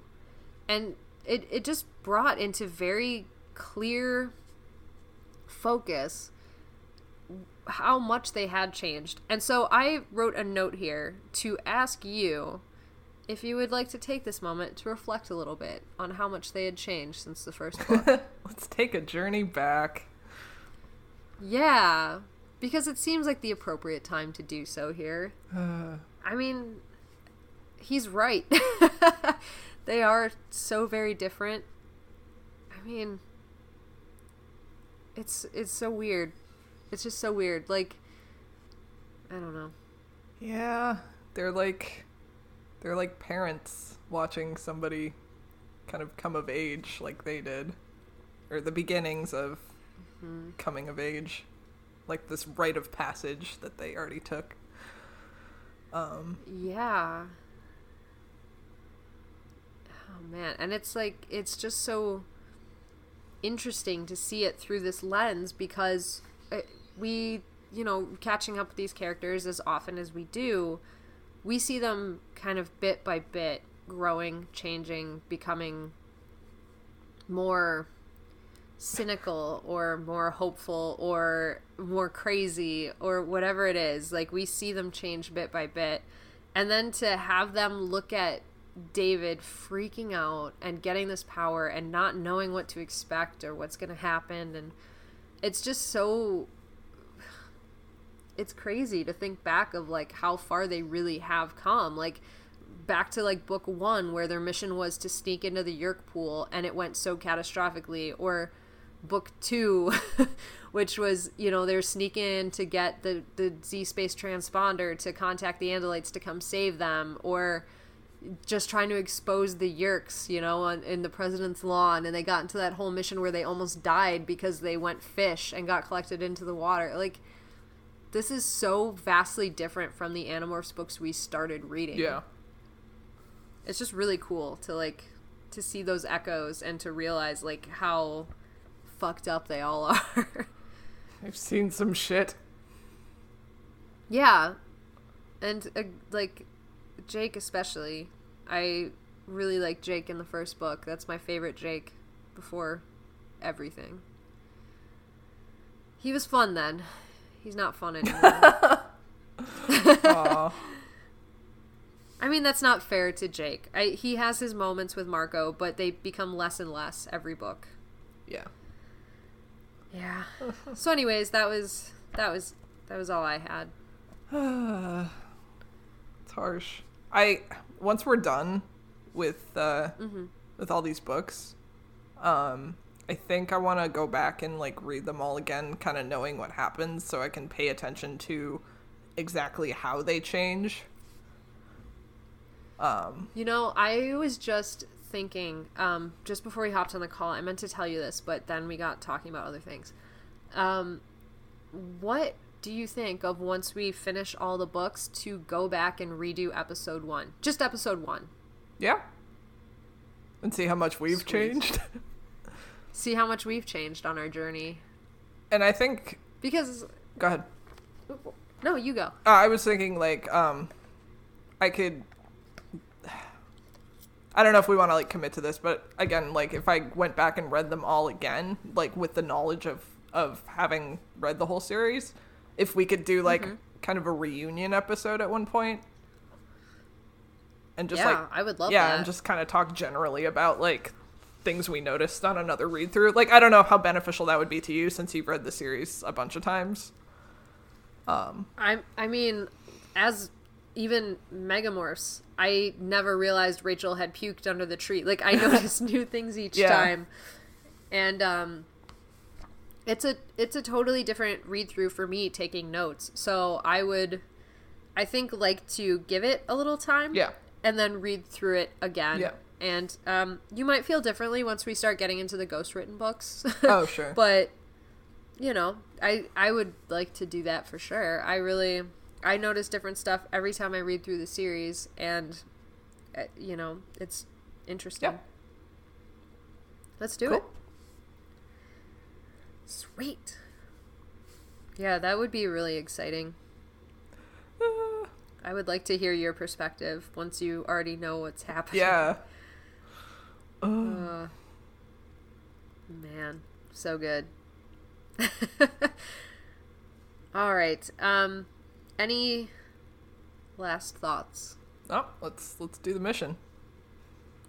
And it, it just brought into very clear focus how much they had changed. And so I wrote a note here to ask you if you would like to take this moment to reflect a little bit on how much they had changed since the first book. let's take a journey back yeah, because it seems like the appropriate time to do so here. uh, I mean, he's right. they are so very different. I mean, it's it's so weird. It's just so weird. Like I don't know. yeah they're like they're like parents watching somebody kind of come of age like they did or the beginnings of coming of age like this rite of passage that they already took um Yeah. Oh man, and it's like it's just so interesting to see it through this lens because uh, we, you know, catching up with these characters as often as we do, we see them kind of bit by bit growing, changing, becoming more cynical or more hopeful or more crazy or whatever it is. Like we see them change bit by bit. And then to have them look at David freaking out and getting this power and not knowing what to expect or what's going to happen and it's just so it's crazy to think back of like how far they really have come like back to like book 1 where their mission was to sneak into the Yeerk pool and it went so catastrophically or book 2 which was you know they're sneaking to get the the Z space transponder to contact the Andalites to come save them or just trying to expose the Yeerks, you know, on, in the president's lawn, and they got into that whole mission where they almost died because they went fish and got collected into the water. Like, this is so vastly different from the Animorphs books we started reading. yeah it's just really cool to like to see those echoes and to realize like how fucked up they all are. i've seen some shit Yeah. And uh, like Jake especially. I really like Jake in the first book. That's my favorite Jake before everything. He was fun then. He's not fun anymore. I mean, that's not fair to Jake. I, he has his moments with Marco, but they become less and less every book. yeah. Yeah. so, anyways, that was that was that was all I had. It's harsh. I once we're done with uh with all these books, um I think I want to go back and like read them all again, kind of knowing what happens so I can pay attention to exactly how they change. Um You know, I was just thinking, um, just before we hopped on the call, I meant to tell you this, but then we got talking about other things. Um, what do you think of once we finish all the books to go back and redo episode one? Just episode one. yeah. And see how much we've Sweet. changed. See how much we've changed on our journey. and I think Because, go ahead. no, you go. Uh, I was thinking like um I could I don't know if we want to like commit to this, but again, like if I went back and read them all again, like with the knowledge of of having read the whole series, if we could do like kind of a reunion episode at one point and just yeah, like I would love yeah, that. and just kind of talk generally about like things we noticed on another read through. Like I don't know how beneficial that would be to you since you've read the series a bunch of times. I I mean, as even megamorphs, I never realized Rachel had puked under the tree. Like I noticed new things each Yeah. time, and um, it's a it's a totally different read through for me taking notes. So I would, I think, like to give it a little time, Yeah. and then read through it again. Yeah. And um, you might feel differently once we start getting into the ghost written books. Oh, sure. but you know i i would like to do that for sure i really i notice different stuff every time i read through the series and uh, you know it's interesting Yeah. let's do Cool. it sweet yeah that would be really exciting Uh, i would like to hear your perspective once you already know what's happening yeah. Uh, man, so good. All right. Um, any last thoughts? Oh, let's let's do the mission.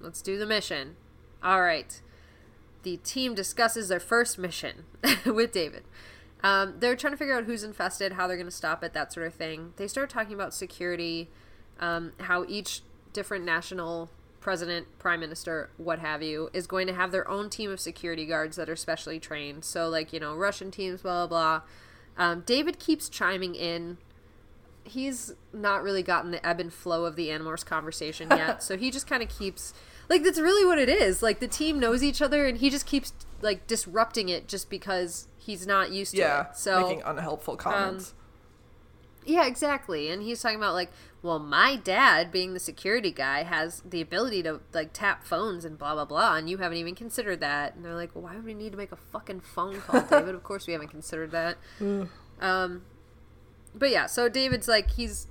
Let's do the mission. All right. The team discusses their first mission with David. Um, they're trying to figure out who's infested, how they're going to stop it, that sort of thing. They start talking about security, um, how each different national president, prime minister, what have you, is going to have their own team of security guards that are specially trained. So, like, you know, Russian teams, blah, blah, blah. Um, David keeps chiming in he's not really gotten the ebb and flow of the Animorphs conversation yet. so he just kind of keeps like that's really what it is. Like the team knows each other and he just keeps like disrupting it just because he's not used to Yeah, it. So um, making unhelpful comments. Yeah, exactly. And he's talking about like, well, my dad, being the security guy, has the ability to like tap phones and blah blah blah, and you haven't even considered that. And they're like, well, why would we need to make a fucking phone call, David? of course we haven't considered that. um, but yeah, so David's like he's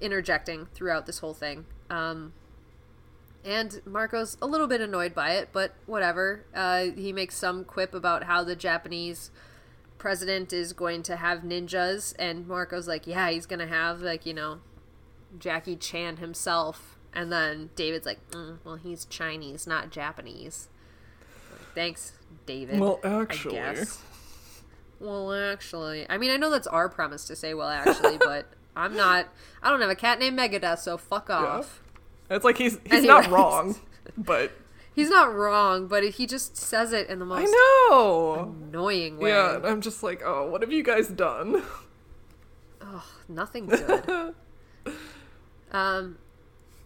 interjecting throughout this whole thing. Um, and Marco's a little bit annoyed by it, but whatever. Uh, he makes some quip about how the Japanese president is going to have ninjas, and Marco's like, yeah, he's gonna have like you know, Jackie Chan himself, and then David's like, mm, well, he's Chinese, not Japanese. Like, Thanks, David. Well, actually. Well, actually, I mean, I know that's our premise to say, well, actually, but I'm not. I don't have a cat named Megadeth, so fuck off. It's like he's he's not wrong, but He's not wrong, but he just says it in the most I know. annoying way. Yeah, and I'm just like, oh, what have you guys done? Ugh, nothing good. um,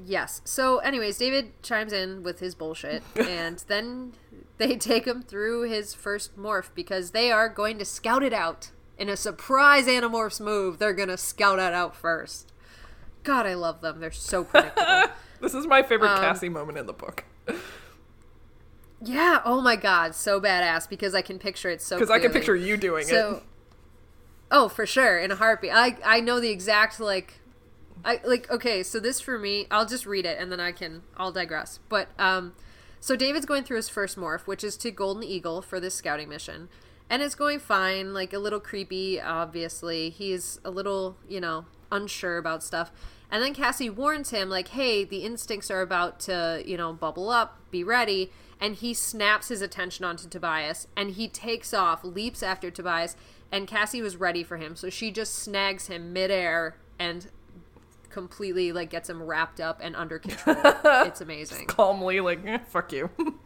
yes. So, anyways, David chimes in with his bullshit, and then they take him through his first morph because they are going to scout it out in a surprise Animorphs move. They're gonna scout it out first. God, I love them. They're so predictable. This is my favorite Um, Cassie moment in the book yeah. Oh my God, so badass because I can picture it so. because I can picture you doing So, it. oh, for sure, in a heartbeat. I I know the exact like, I like. Okay, so this for me, I'll just read it and then I can. I'll digress. But um, so David's going through his first morph, which is to Golden Eagle for this scouting mission, and it's going fine. Like a little creepy, obviously. He's a little, you know, unsure about stuff. And then Cassie warns him, like, hey, the instincts are about to, you know, bubble up, be ready. And he snaps his attention onto Tobias and he takes off, leaps after Tobias. And Cassie was ready for him. So she just snags him midair and completely, like, gets him wrapped up and under control. it's amazing. Calmly, like, eh, fuck you.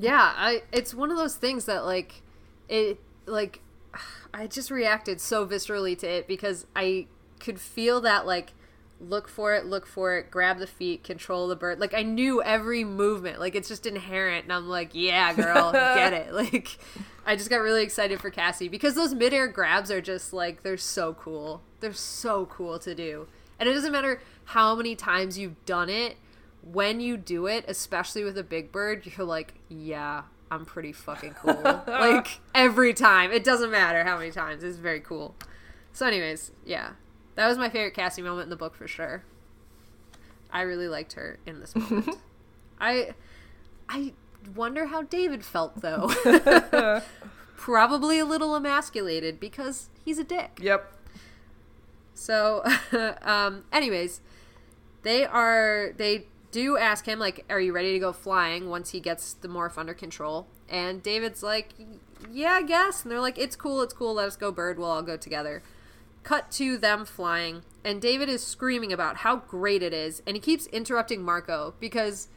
Yeah, I it's one of those things that like it like I just reacted so viscerally to it because I could feel that like look for it, look for it, grab the feet, control the bird. Like I knew every movement. Like it's just inherent and I'm like, yeah, girl, get it. Like I just got really excited for Cassie because those midair grabs are just like they're so cool. They're so cool to do. And it doesn't matter how many times you've done it, when you do it, especially with a big bird, you're like, yeah, I'm pretty fucking cool. like every time. It doesn't matter how many times. It's very cool. So anyways, yeah. That was my favorite Cassie moment in the book for sure. I really liked her in this moment. I I wonder how David felt though. Probably a little emasculated because he's a dick. Yep. So, um, anyways, they are they do ask him like, "Are you ready to go flying?" Once he gets the morph under control, and David's like, "Yeah, I guess." And they're like, "It's cool, it's cool. Let us go, bird. We'll all go together." Cut to them flying, and David is screaming about how great it is, and he keeps interrupting Marco because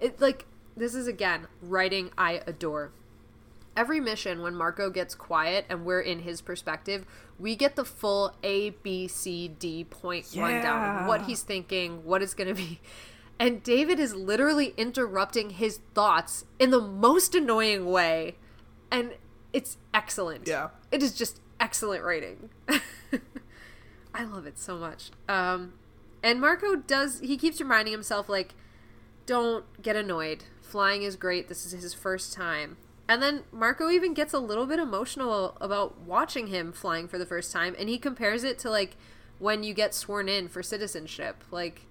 it like this is again writing I adore every mission when Marco gets quiet and we're in his perspective, we get the full A B C D point rundown of what he's thinking, what it's going to be. And David is literally interrupting his thoughts in the most annoying way. And it's excellent. Yeah. It is just excellent writing. I love it so much. Um, and Marco does, he keeps reminding himself, like, don't get annoyed. Flying is great. This is his first time. And then Marco even gets a little bit emotional about watching him flying for the first time. And he compares it to, like, when you get sworn in for citizenship. Like,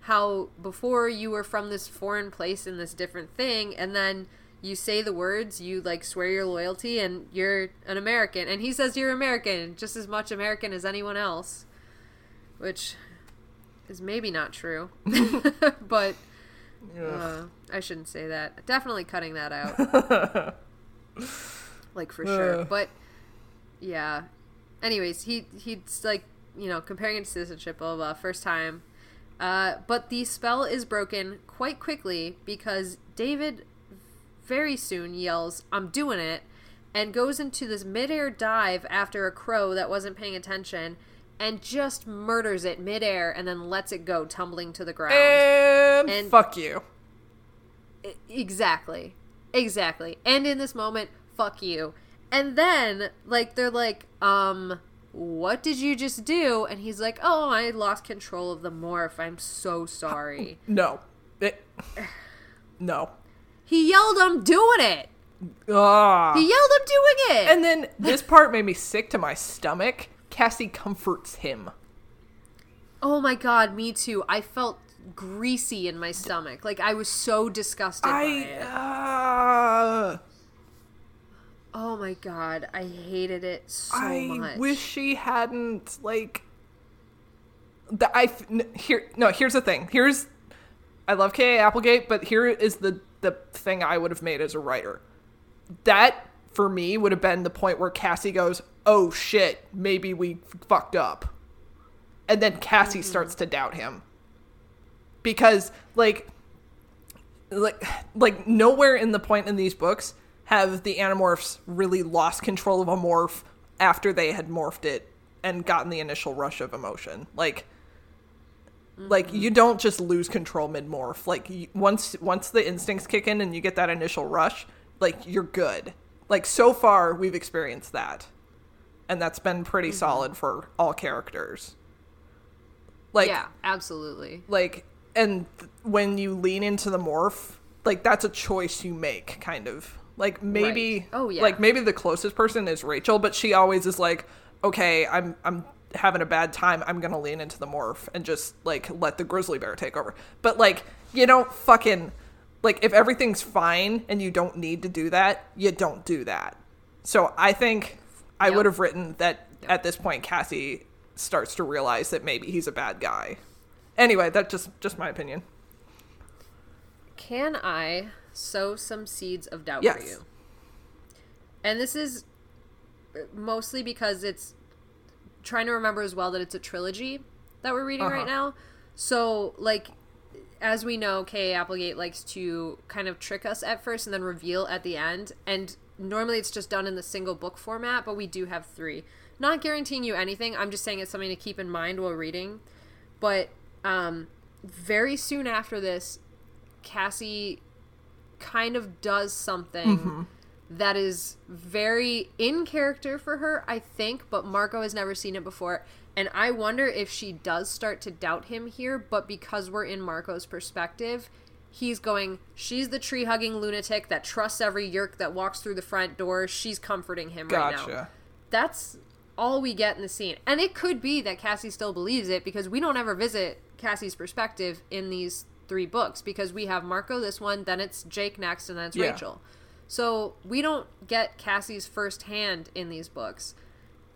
how before you were from this foreign place in this different thing, and then you say the words, you, like, swear your loyalty, and you're an American. And he says you're American, just as much American as anyone else. Which is maybe not true. but. Uh, I shouldn't say that. Definitely cutting that out. like for sure. Ugh. But yeah. Anyways, he he's like, you know, comparing it to citizenship, blah blah, blah first time. Uh, but the spell is broken quite quickly because David very soon yells, I'm doing it, and goes into this midair dive after a crow that wasn't paying attention and just murders it midair and then lets it go tumbling to the ground. And, And- fuck you. Exactly. Exactly. And in this moment, fuck you. And then, like, they're like, um, what did you just do? And he's like, oh, I lost control of the morph. I'm so sorry. No. It, no. He yelled, I'm doing it. Ah. He yelled, I'm doing it. And then this part made me sick to my stomach. Cassie comforts him. oh my god, me too. I felt greasy in my stomach. Like, I was so disgusted by I it. uh, Oh my god, I hated it so I much. I wish she hadn't like. The, I here no. Here's the thing. Here's I love K.A. Applegate, but here is the the thing I would have made as a writer. That for me would have been the point where Cassie goes, "Oh shit, maybe we fucked up," and then Cassie mm-hmm. starts to doubt him. Because like like like nowhere in the point in these books have the animorphs really lost control of a morph after they had morphed it and gotten the initial rush of emotion. Like like you don't just lose control mid morph like you, once once the instincts kick in and you get that initial rush like you're good like so far we've experienced that and that's been pretty mm-hmm. solid for all characters like yeah, absolutely. like and th- when you lean into the morph like that's a choice you make kind of like maybe Right. Oh, yeah. like maybe the closest person is rachel but she always is like okay i'm i'm having a bad time i'm gonna lean into the morph and just like let the grizzly bear take over but like you don't fucking like if everything's fine and you don't need to do that you don't do that So I think I Yep. would have written that at this point Cassie starts to realize that maybe he's a bad guy. Anyway, that's just just my opinion. Can I sow some seeds of doubt Yes. for you? And this is mostly because it's trying to remember as well that it's a trilogy that we're reading right Uh-huh. now. So, like, as we know, Kay Applegate likes to kind of trick us at first and then reveal at the end. And normally it's just done in the single book format, but we do have three. Not guaranteeing you anything. I'm just saying it's something to keep in mind while reading. But um, very soon after this, Cassie kind of does something that is very in character for her, I think, but Marco has never seen it before. And I wonder if she does start to doubt him here, but because we're in Marco's perspective, he's going, she's the tree hugging lunatic that trusts every yeerk that walks through the front door. She's comforting him right now that's all we get in the scene. And it could be that Cassie still believes it because we don't ever visit Cassie's perspective in these three books because we have Marco this one, then it's Jake next, and then it's Yeah. Rachel. So we don't get Cassie's first hand in these books.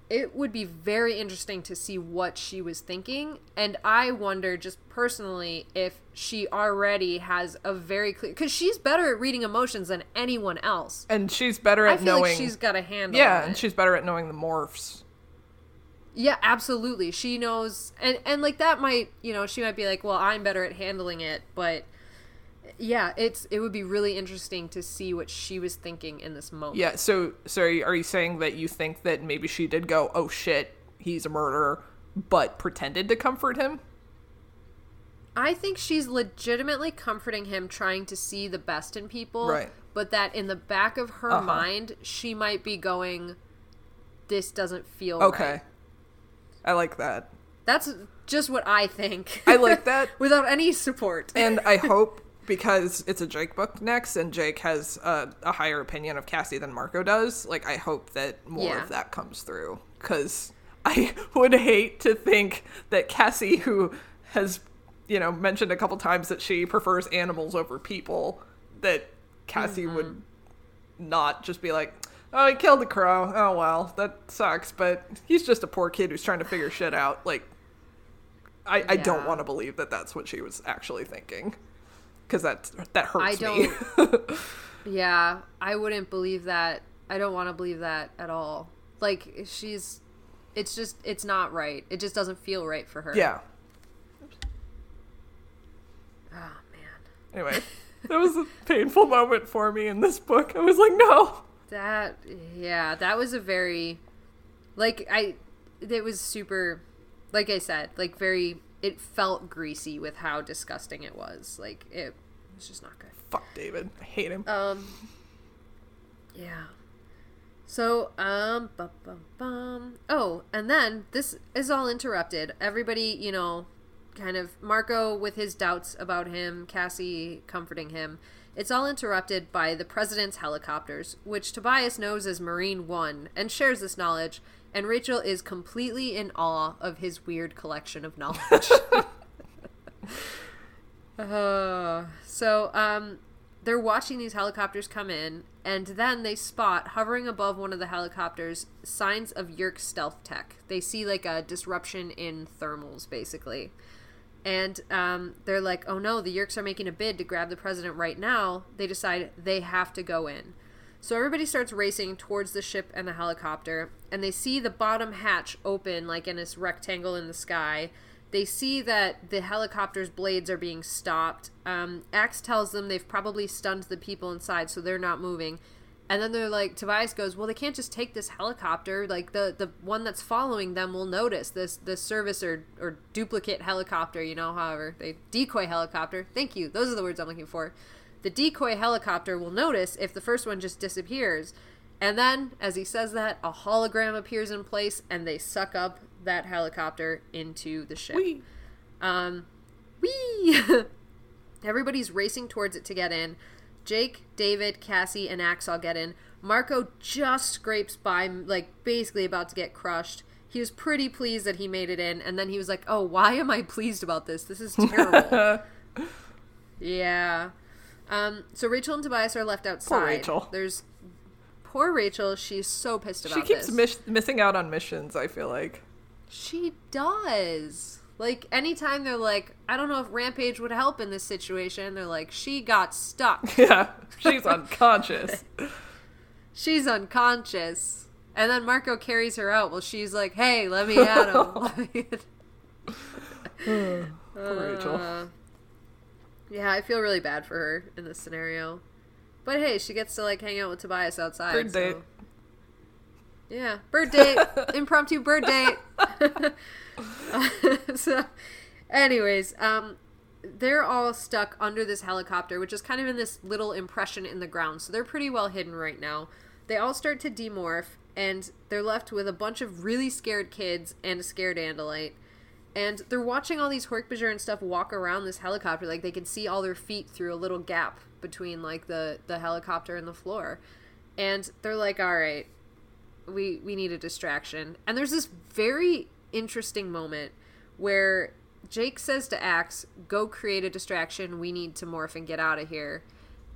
It would be very interesting to see what she was thinking. And I wonder, just personally, if she already has a very clear. Because she's better at reading emotions than anyone else. And she's better at I feel knowing like she's got a handle. Yeah, and it. she's better at knowing the morphs. Yeah, absolutely. She knows, and and like that might, you know, she might be like, well, I'm better at handling it, but yeah, it's it would be really interesting to see what she was thinking in this moment. Yeah, so so are you, are you saying that you think that maybe she did go, "Oh shit, he's a murderer," but pretended to comfort him? I think she's legitimately comforting him, trying to see the best in people, Right. But that in the back of her Uh-huh. mind, she might be going, "This doesn't feel Okay. right." I like that. That's just what I think. I like that. without any support. and I hope because it's a Jake book next, and Jake has a, a higher opinion of Cassie than Marco does. Like, I hope that more Yeah. of that comes through because I would hate to think that Cassie, who has you know mentioned a couple times that she prefers animals over people, that Cassie Mm-hmm. would not just be like. Oh, he killed the crow. Oh well, that sucks. But he's just a poor kid who's trying to figure shit out. Like, I, I don't want to believe that that's what she was actually thinking because that that hurts I me. Yeah, I wouldn't believe that. I don't want to believe that at all. Like she's it's just it's not right. It just doesn't feel right for her. yeah. Oh man. Anyway, that was a painful moment for me in this book. I was like, no. That yeah, that was a very like I it was super like I said, like very it felt greasy with how disgusting it was. Like it was just not good. Fuck David. I hate him. Um. Yeah. So, um, bum, bum, bum. Oh, and then this is all interrupted. Everybody, you know, kind of Marco with his doubts about him, Cassie comforting him. It's all interrupted by the president's helicopters, which Tobias knows as Marine One and shares this knowledge. And Rachel is completely in awe of his weird collection of knowledge. Uh, so um, they're watching these helicopters come in, and then they spot hovering above one of the helicopters signs of Yeerk stealth tech. They see like a disruption in thermals, basically. And um, they're like, oh no, the Yeerks are making a bid to grab the president right now. They decide they have to go in. So everybody starts racing towards the ship and the helicopter, and they see the bottom hatch open, like in this rectangle in the sky. They see that the helicopter's blades are being stopped. Um, Ax tells them they've probably stunned the people inside, so they're not moving. And then they're like, Tobias goes, "Well, they can't just take this helicopter. Like the the one that's following them will notice this this service or or duplicate helicopter. You know, however they decoy helicopter. Thank you. Those are the words I'm looking for. The decoy helicopter will notice if the first one just disappears." And then, as he says that, a hologram appears in place, and they suck up that helicopter into the ship. Whee! Um, whee! Everybody's racing towards it to get in. Jake, David, Cassie, and Ax all get in. Marco just scrapes by, like basically about to get crushed. He was pretty pleased that he made it in, and then he was like, "Oh, why am I pleased about this? This is terrible." yeah. Um, so Rachel and Tobias are left outside. Poor Rachel. There's poor Rachel. She's so pissed about She keeps miss- missing out on missions, I feel like. She does. Like anytime they're like, I don't know if Rampage would help in this situation, they're like, she got stuck. Yeah, she's unconscious. She's unconscious. And then Marco carries her out. Well, she's like, hey, let me at him. Poor Rachel. Uh, yeah, I feel really bad for her in this scenario. But hey, she gets to like hang out with Tobias outside. Bird so- date. Yeah, bird date, impromptu bird date. so, anyways, um, they're all stuck under this helicopter, which is kind of in this little impression in the ground. So they're pretty well hidden right now. They all start to demorph, and they're left with a bunch of really scared kids and a scared Andalite. And they're watching all these Hork-Bajir and stuff walk around this helicopter. Like they can see all their feet through a little gap between like the the helicopter and the floor. And they're like, "All right, we we need a distraction." And there's this very interesting moment where Jake says to Ax, "Go create a distraction. We need to morph and get out of here."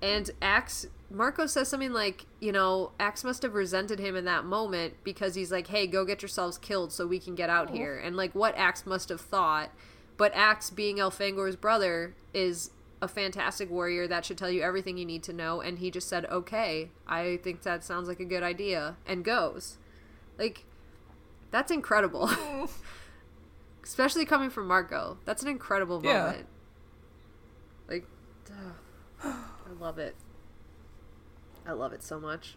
And Ax Marco says something like, you know, Ax must have resented him in that moment because he's like, "Hey, go get yourselves killed so we can get out here." And like what Ax must have thought, but Ax being Elfangor's brother is a fantastic warrior that should tell you everything you need to know and he just said, "Okay, I think that sounds like a good idea." And goes. Like that's incredible. Especially coming from Marco. That's an incredible Yeah. moment. Like ugh, I love it. I love it so much.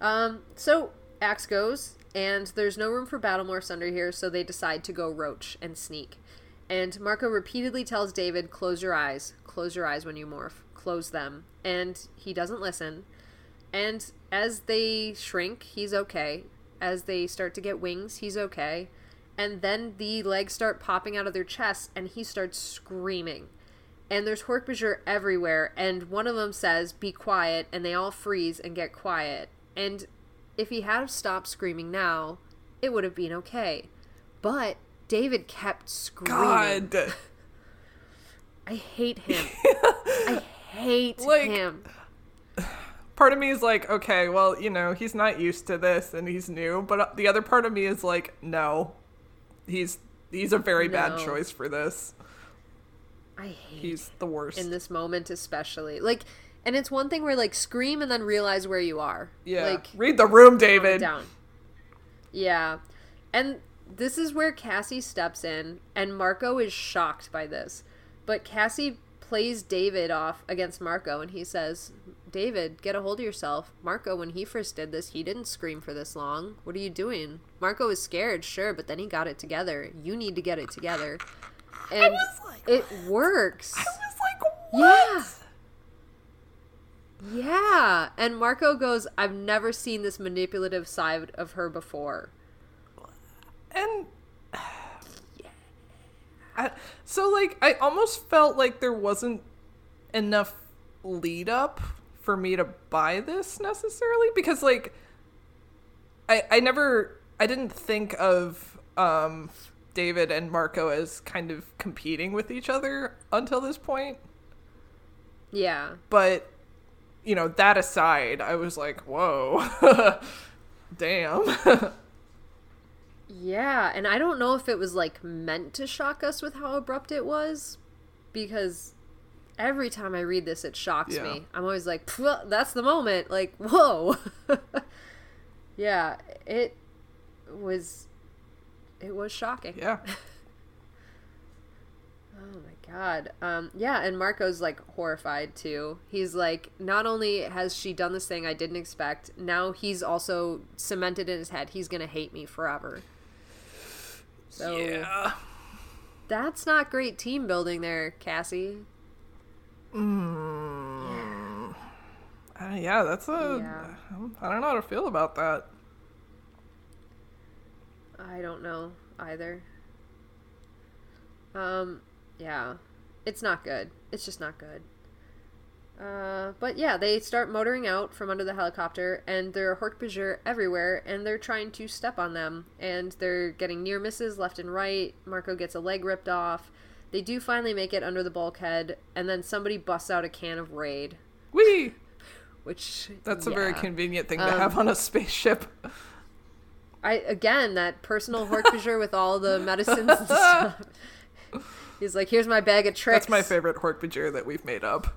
Um, so Ax goes, and there's no room for battle morphs under here, so they decide to go roach and sneak. And Marco repeatedly tells David, "Close your eyes. Close your eyes when you morph. Close them." And he doesn't listen. And as they shrink, he's okay. As they start to get wings, he's okay. And then the legs start popping out of their chests, and he starts screaming and there's Hork-Bajir everywhere, and one of them says, "Be quiet," and they all freeze and get quiet. And if he had stopped screaming now, it would have been okay. But David kept screaming. God. I hate him. I hate Like- him. Part of me is like, okay, well, you know, he's not used to this and he's new, but uh, the other part of me is like, no. He's he's a very bad choice for this. I hate He's the worst. in this moment especially. Like and it's one thing where like scream and then realize where you are. yeah. Like Read the room, David. down. Yeah. And this is where Cassie steps in, and Marco is shocked by this. But Cassie plays David off against Marco, and he says, David, get a hold of yourself. Marco, when he first did this, he didn't scream for this long. What are you doing? Marco is scared, sure, but then he got it together. You need to get it together. And was like, it works. I was like, what? Yeah. Yeah. And Marco goes, I've never seen this manipulative side of her before. And I, so like I almost felt like there wasn't enough lead up for me to buy this necessarily because like I I never I didn't think of um David and Marco as kind of competing with each other until this point. Yeah. But you know, that aside, I was like, "Whoa." Damn. Yeah. And I don't know if it was like meant to shock us with how abrupt it was because every time I read this, it shocks Yeah. me. I'm always like, that's the moment. Like, whoa. yeah. It was. It was shocking. yeah. Oh my god. Um yeah, and Marco's like horrified too. He's like not only has she done this thing I didn't expect, now he's also cemented in his head he's going to hate me forever. So Yeah. that's not great team building there, Cassie. Uh, yeah, that's a. Yeah. I don't know how to feel about that. I don't know either. Um yeah. It's not good. It's just not good. Uh, but yeah, they start motoring out from under the helicopter, and there are Hork-Bajir everywhere, and they're trying to step on them, and they're getting near misses left and right. Marco gets a leg ripped off. They do finally make it under the bulkhead, and then somebody busts out a can of Raid. Wee. which That's a very convenient thing to Um, have on a spaceship. I again that personal Hork-Bajir with all the medicines and stuff. He's like, here's my bag of tricks. That's my favorite Hork-Bajir that we've made up.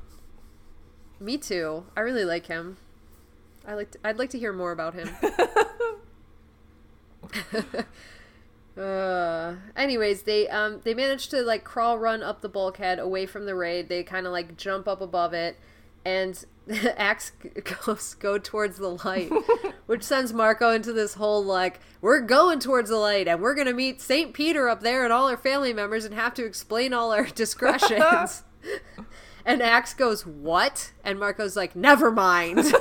Me too. I really like him. I like. To, I'd like to hear more about him. uh. Anyways, they um they managed to like crawl run up the bulkhead away from the raid. They kind of like jump up above it, and the Ax goes go towards the light, which sends Marco into this whole like we're going towards the light and we're gonna meet Saint Peter up there and all our family members and have to explain all our discretions. And Ax goes, What? And Marco's like, Never mind.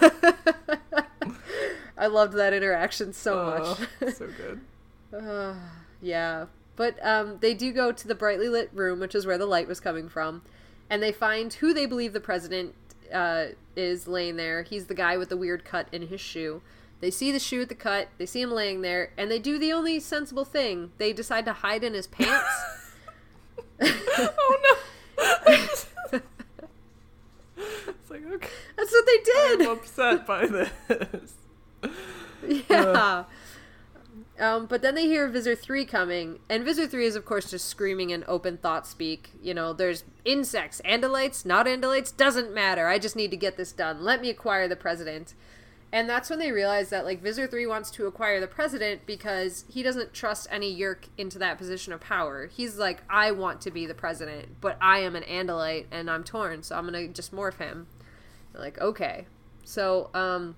I loved that interaction so much. Oh, so good. yeah. But um, they do go to the brightly lit room, which is where the light was coming from. And they find who they believe the president uh, is laying there. He's the guy with the weird cut in his shoe. They see the shoe with the cut, they see him laying there, and they do the only sensible thing. They decide to hide in his pants. oh no. it's like okay. That's what they did. I'm upset by this. Yeah. Um, but then they hear Visser 3 coming, and Visser 3 is, of course, just screaming in open thought speak. You know, there's insects, andalites, not andalites, doesn't matter. I just need to get this done. Let me acquire the president. And that's when they realize that, like, Visser 3 wants to acquire the president because he doesn't trust any Yeerk into that position of power. He's like, I want to be the president, but I am an andalite and I'm torn, so I'm gonna just morph him. They're like, okay. So, um,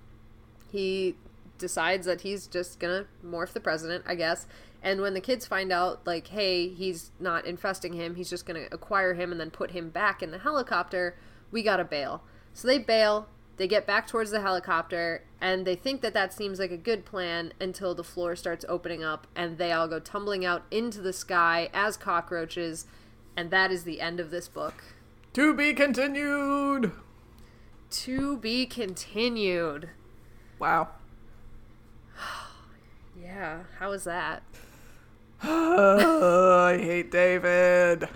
he decides that he's just gonna morph the president, I guess. And when the kids find out, like, hey, he's not infesting him, he's just gonna acquire him and then put him back in the helicopter, we gotta bail. So they bail, they get back towards the helicopter, and they think that that seems like a good plan until the floor starts opening up and they all go tumbling out into the sky as cockroaches. And that is the end of this book. To be continued. To be continued. Wow. Yeah, how was that? I hate David.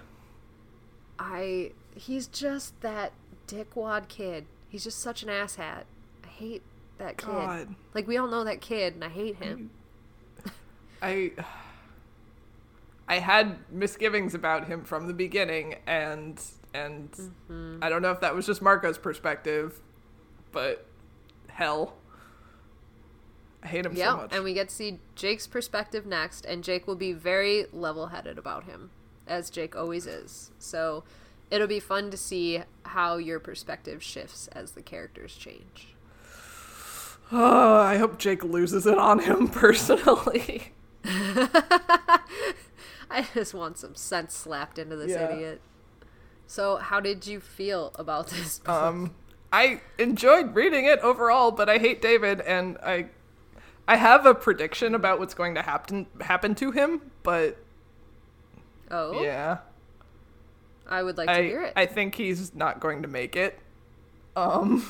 I he's just that dickwad kid. He's just such an asshat. I hate that kid. God. Like we all know that kid, and I hate him. I I had misgivings about him from the beginning and and Mm-hmm. I don't know if that was just Marco's perspective, but hell. I hate him Yeah, so much. and we get to see Jake's perspective next, and Jake will be very level-headed about him, as Jake always is. So it'll be fun to see how your perspective shifts as the characters change. oh, I hope Jake loses it on him personally. I just want some sense slapped into this Yeah. idiot. So, how did you feel about this book? Um, I enjoyed reading it overall, but I hate David, and I, I have a prediction about what's going to happen happen to him. But oh, yeah, I would like to hear it. I think he's not going to make it. Um,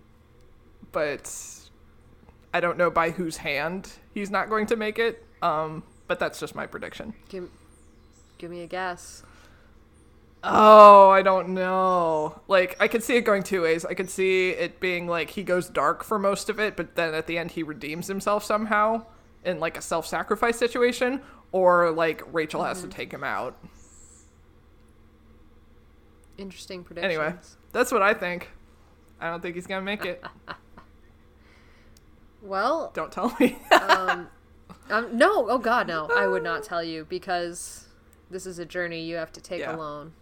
but I don't know by whose hand he's not going to make it. Um, but that's just my prediction. give, give me a guess. Oh, I don't know. Like, I could see it going two ways. I could see it being like he goes dark for most of it, but then at the end he redeems himself somehow in like a self sacrifice situation, or like Rachel has Mm-hmm. to take him out. Interesting prediction. Anyway, that's what I think. I don't think he's gonna make it. Well, don't tell me. um, no, oh god, no, I would not tell you because this is a journey you have to take Yeah. alone.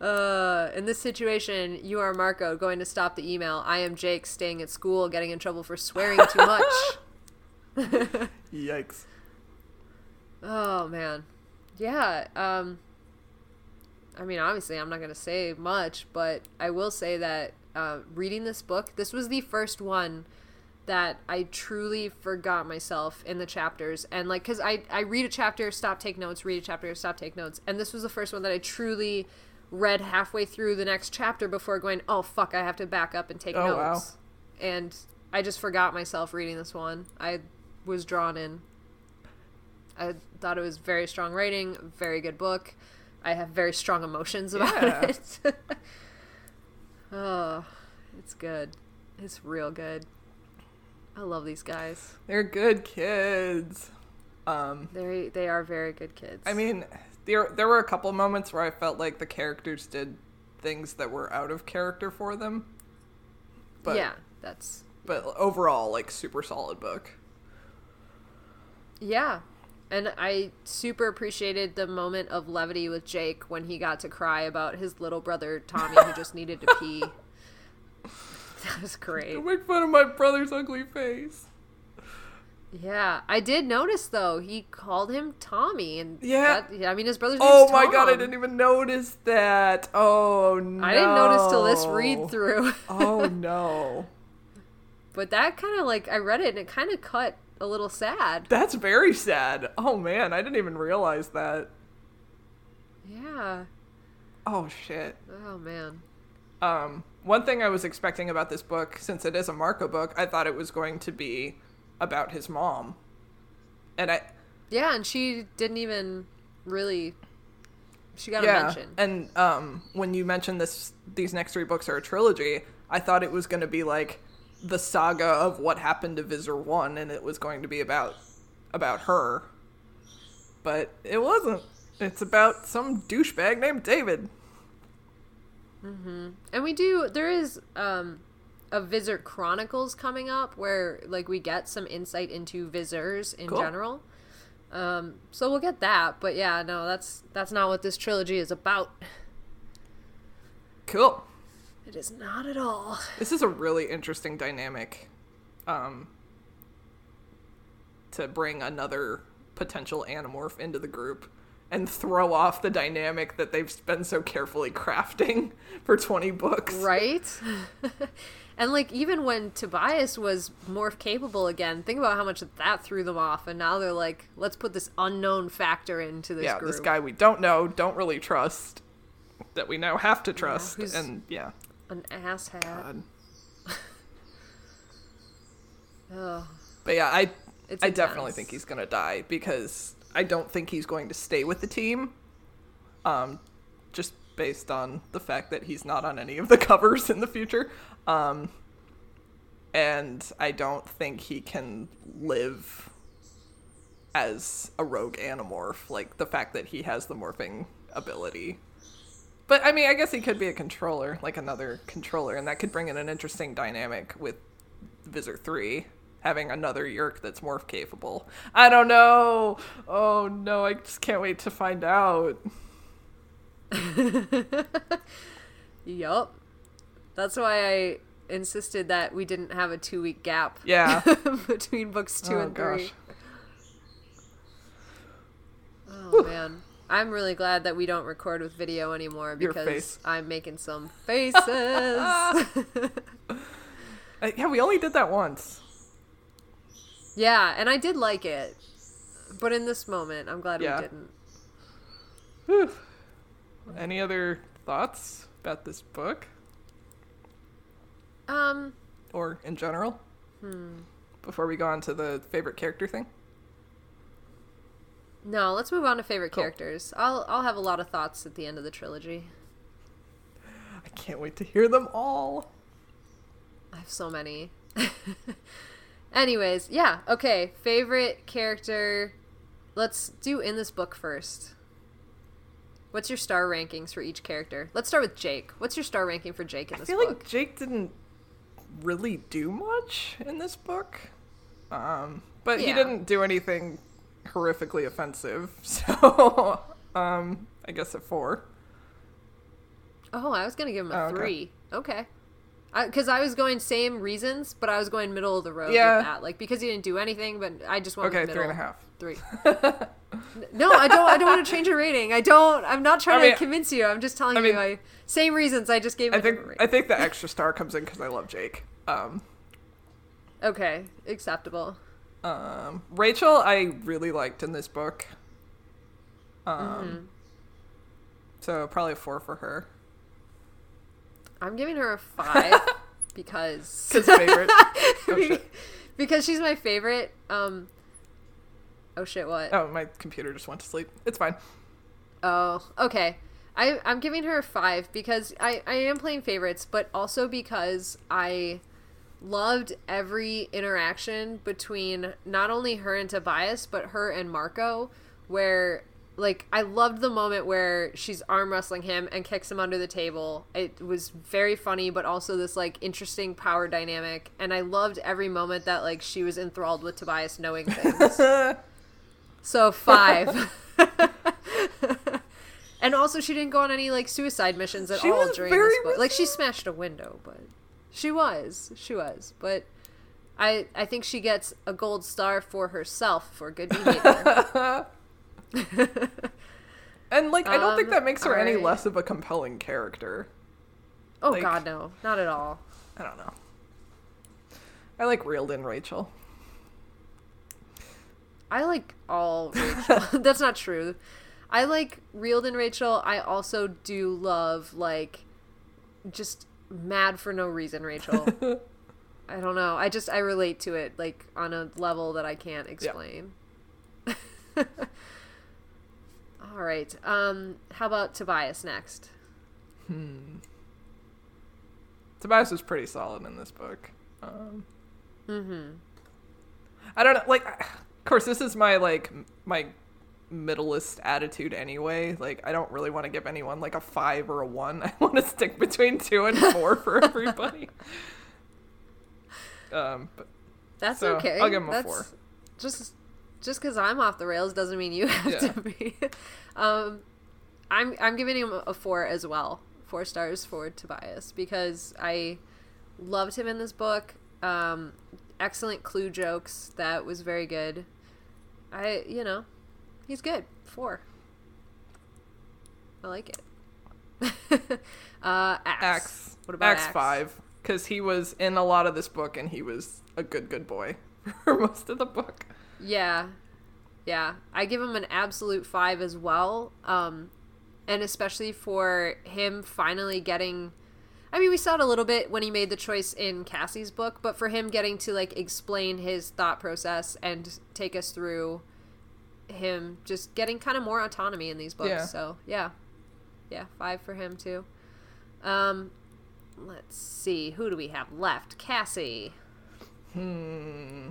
Uh, in this situation, you are Marco going to stop the email. I am Jake staying at school, getting in trouble for swearing too much. Yikes. Oh man. Yeah, um I mean obviously I'm not going to say much, but I will say that uh, reading this book, this was the first one that I truly forgot myself in the chapters and like cuz I I read a chapter, stop take notes, read a chapter, stop take notes, and this was the first one that I truly read halfway through the next chapter before going, "Oh fuck, I have to back up and take Oh, wow. notes." And I just forgot myself reading this one. I was drawn in. I thought it was very strong writing, very good book, I have very strong emotions about Yeah. it. oh, it's good. It's real good. I love these guys. They're good kids. Um, They they are very good kids. I mean, there there were a couple moments where I felt like the characters did things that were out of character for them. But yeah, that's but overall, like super solid book. yeah. And I super appreciated the moment of levity with Jake when he got to cry about his little brother Tommy who just needed to pee. That was great. Don't make fun of my brother's ugly face. Yeah, I did notice though. He called him Tommy, and Yeah. that, I mean his brother's Oh my god, I didn't even notice that. Oh no. I didn't notice till this read through. oh no. but that kind of like I read it and it kind of cut a little sad. That's very sad. Oh man, I didn't even realize that. Yeah. Oh shit. Oh man. Um, one thing I was expecting about this book, since it is a Marco book, I thought it was going to be about his mom. And I Yeah, and she didn't even really. She got a mention. and um, when you mentioned this, these next three books are a trilogy. I thought it was going to be like the saga of what happened to Visser One, and it was going to be about about her. But it wasn't. It's about some douchebag named David. And we do there is um a Visser Chronicles coming up where like we get some insight into vissers in Cool. general. Um so we'll get that, but yeah, no, that's that's not what this trilogy is about. Cool. It is not at all. This is a really interesting dynamic um, to bring another potential animorph into the group and throw off the dynamic that they've been so carefully crafting for 20 books. Right? and like even when Tobias was morph capable again, think about how much that threw them off and now they're like, let's put this unknown factor into this yeah, group. this guy we don't know, don't really trust, that we now have to trust. who's- and yeah. An asshat. Ugh. But yeah, I It's I definitely think he's gonna die because I don't think he's going to stay with the team. Um, just based on the fact that he's not on any of the covers in the future. Um, and I don't think he can live as a rogue animorph. Like the fact that he has the morphing ability. But I mean, I guess he could be a controller, like another controller, and that could bring in an interesting dynamic with Visser 3 having another Yeerk that's morph capable. I don't know. Oh no, I just can't wait to find out. Yup. That's why I insisted that we didn't have a two week gap Yeah. between books two oh and three. gosh. Oh man. I'm really glad that we don't record with video anymore because. I'm making some faces. Uh, yeah, we only did that once. Yeah, and I did like it. But in this moment, I'm glad Yeah. we didn't. Whew. Any other thoughts about this book Um, or in general? Hmm. Before we go on to the favorite character thing? no, let's move on to favorite Cool. characters. I'll I'll have a lot of thoughts at the end of the trilogy. I can't wait to hear them all. I have so many. Anyways, yeah, okay. Favorite character. Let's do in this book first. What's your star rankings for each character? Let's start with Jake. What's your star ranking for Jake in this book? I feel book? like Jake didn't really do much in this book. Um, but he didn't do anything horrifically offensive. So, um, I guess a four. oh, I was gonna give him a Oh, okay. three. Okay. Because I, was going same reasons, but I was going middle of the road Yeah. with that. Like because he didn't do anything, but I just went Okay, three and a half. Three. no, I don't. I don't want to change your rating. I don't. I'm not trying I mean- to convince you. I'm just telling I mean- you. I same reasons. I just gave. Him I a think I think the extra star comes in because I love Jake. Um, Okay, acceptable. um, Rachel, I really liked in this book. Um, Mm-hmm. so probably a four for her. I'm giving her a five because favorite. oh because she's my favorite. Um. Oh shit! What? Oh, my computer just went to sleep. It's fine. Oh, okay. I I'm giving her a five because I I am playing favorites, but also because I loved every interaction between not only her and Tobias, but her and Marco, where like I loved the moment where she's arm wrestling him and kicks him under the table. It was very funny, but also this like interesting power dynamic. And I loved every moment that like she was enthralled with Tobias knowing things. so five. and also she didn't go on any like suicide missions at She all during this book. Like she smashed a window, but she was. She was. But I I think she gets a gold star for herself for good behavior. And like, I don't think Um, that makes her any less of a compelling character. oh Like- god no. Not at all. I don't know. I like reeled in Rachel. I like all Rachel. That's not true. I like reeled in Rachel. I also do love like just mad for no reason Rachel. I don't know. I just I relate to it like on a level that I can't explain. All right. Um how about Tobias next? Hmm. Tobias was pretty solid in this book. Um, mm-hmm. I don't know. Like, of course, this is my like my middleist attitude anyway. Like, I don't really want to give anyone like a five or a one. I want to stick between two and four for everybody. um, but That's So, okay. I'll give him a That's, four. Just just because I'm off the rails doesn't mean you have Yeah. to be. um, I'm I'm giving him a four as well. Four stars for Tobias because I loved him in this book. Um, excellent clue jokes. That was very good. I you know, he's good. Four. I like it. uh, Ax. Ax. What about Ax Ax? five? Because he was in a lot of this book and he was a good good boy for most of the book. Yeah. Yeah. I give him an absolute five as well. Um, and especially for him finally getting. I mean, we saw it a little bit when he made the choice in Cassie's book, but for him getting to like explain his thought process and take us through him just getting kind of more autonomy in these books. Yeah. So, yeah. Yeah, five for him too. Um, let's see. Who do we have left? Cassie. Hmm.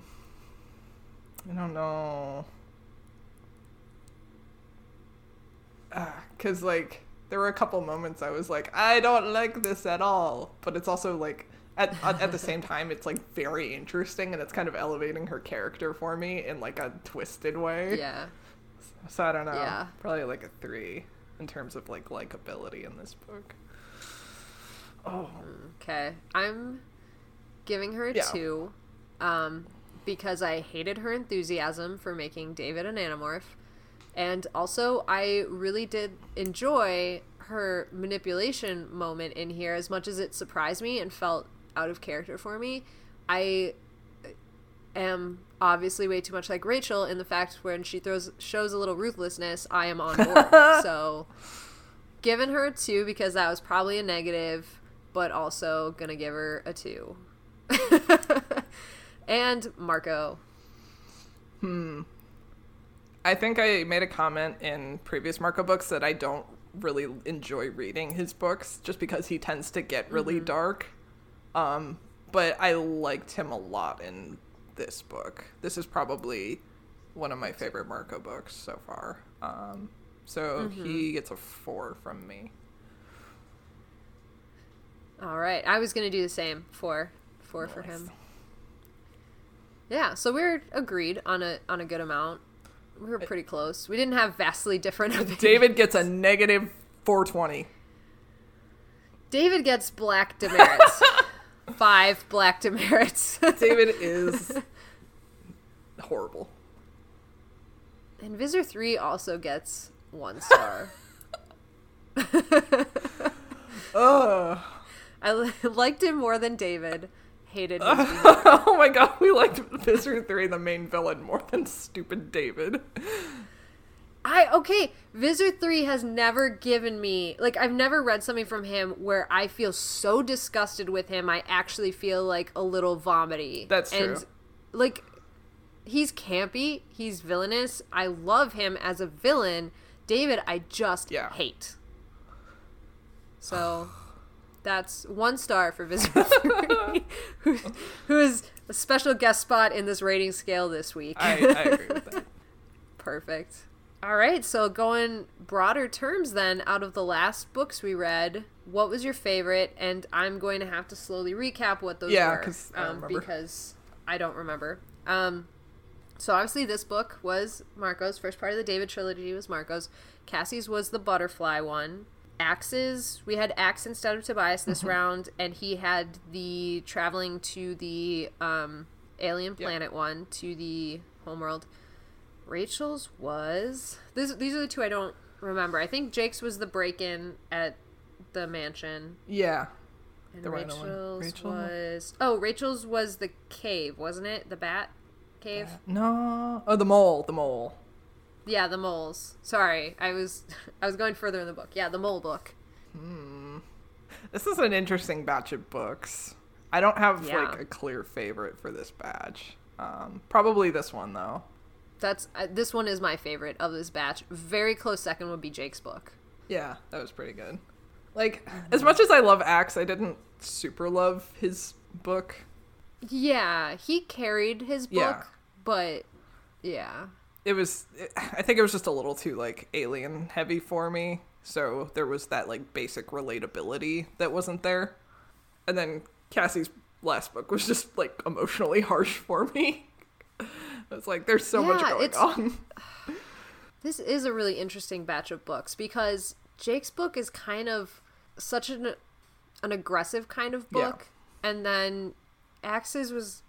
I don't know. Because, like, there were a couple moments I was like, I don't like this at all. But it's also, like, at, at, at the same time, it's, like, very interesting and it's kind of elevating her character for me in, like, a twisted way. Yeah. So I don't know. Yeah. Probably, like, a three in terms of, like, likability in this book. Oh. Okay. I'm giving her a Yeah. two. Um, because I hated her enthusiasm for making David an Animorph. And also, I really did enjoy her manipulation moment in here as much as it surprised me and felt out of character for me. I am obviously way too much like Rachel in the fact when she throws shows a little ruthlessness, I am on board. so, giving her a two because that was probably a negative, but also gonna give her a two. and Marco. Hmm. I think I made a comment in previous Marco books that I don't really enjoy reading his books just because he tends to get really dark. Um, but I liked him a lot in this book. This is probably one of my favorite Marco books so far. Um, so he gets a four from me. All right, I was gonna do the same. Four, four for him. Yeah, so we're agreed on a on a good amount. We were uh, pretty close. We didn't have vastly different opinions. David gets a negative 420. David gets black demerits. Five black demerits. David is horrible. and Visser 3 also gets one star. Ugh. I liked him more than David. Hated oh my god, we liked Visser 3, the main villain, more than stupid David. I okay, Visser 3 has never given me like I've never read something from him where I feel so disgusted with him I actually feel like a little vomity. That's and, true. Like he's campy, he's villainous. I love him as a villain. David, I just Yeah. hate. So that's one star for Visitor 3, who, who is a special guest spot in this rating scale this week. I, I agree with that. Perfect. All right, so going broader terms then, out of the last books we read, what was your favorite? And I'm going to have to slowly recap what those Yeah, were 'cause I um, because I don't remember. Um, so obviously, this book was Marco's first part of the David trilogy was Marco's. Cassie's was the butterfly one. Ax's, we had Ax instead of Tobias Mm-hmm. this round, and he had the traveling to the um, alien planet one to the homeworld. Rachel's was this, these are the two I don't remember. I think Jake's was the break in at the mansion. Yeah. And The. Rachel's Rachel? was oh Rachel's was the cave, wasn't it? The bat cave. No. Oh, the mole. The mole. Yeah, the moles. Sorry, I was I was going further in the book. Yeah, the mole book. Hmm. This is an interesting batch of books. I don't have Yeah. like a clear favorite for this batch. Um, probably this one though. That's uh, this one is my favorite of this batch. Very close second would be Jake's book. Yeah, that was pretty good. Like, as much as I love Ax, I didn't super love his book. Yeah, he carried his book, Yeah. but yeah. It was, I think it was just a little too like alien heavy for me. So there was that like basic relatability that wasn't there. And then Cassie's last book was just like emotionally harsh for me. It's like there's so much going it's- on. This is a really interesting batch of books because Jake's book is kind of such an an aggressive kind of Yeah. book, and then Ax's was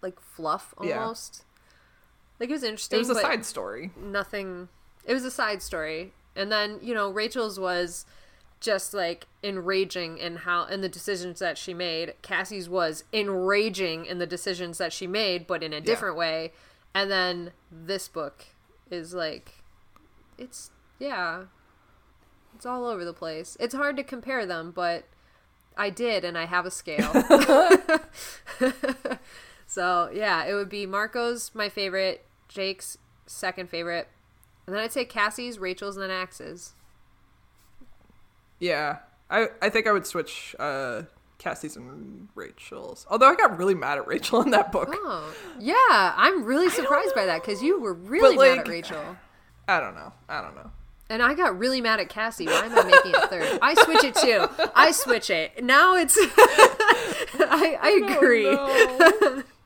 like fluff Yeah. Like it was interesting. It was a side story. nothing. It was a side story, and then you know Rachel's was just like enraging in how in the decisions that she made. Cassie's was enraging in the decisions that she made, but in a different way. And then this book is like, it's yeah, it's all over the place. It's hard to compare them, but I did, and I have a scale. so yeah, it would be Marco's my favorite, Jake's second favorite, and then I'd say Cassie's, Rachel's, and then Ax's. Yeah, I I think I would switch uh, Cassie's and Rachel's. Although I got really mad at Rachel in that book. Oh, yeah, I'm really surprised by that because you were really But, mad at Rachel. I don't know. I don't know. And I got really mad at Cassie. Why am I making it third? I switch it too. I switch it. Now it's. I, I agree. Oh,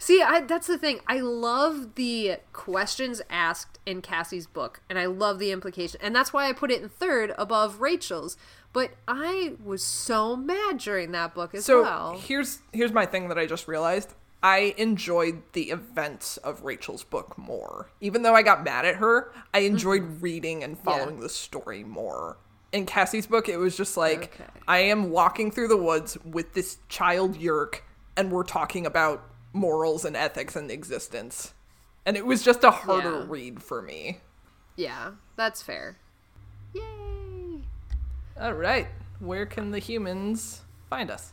See, I, that's the thing. I love the questions asked in Cassie's book, and I love the implication, and that's why I put it in third above Rachel's. But I was so mad during that book as So well. here's here's my thing that I just realized. I enjoyed the events of Rachel's book more. Even though I got mad at her, I enjoyed mm-hmm. reading and following the story more. In Cassie's book, it was just like Okay. I am walking through the woods with this child Yeerk, and we're talking about morals and ethics and existence. And it was just a harder Yeah. read for me. Yeah, that's fair. Yay! All right, where can the humans find us?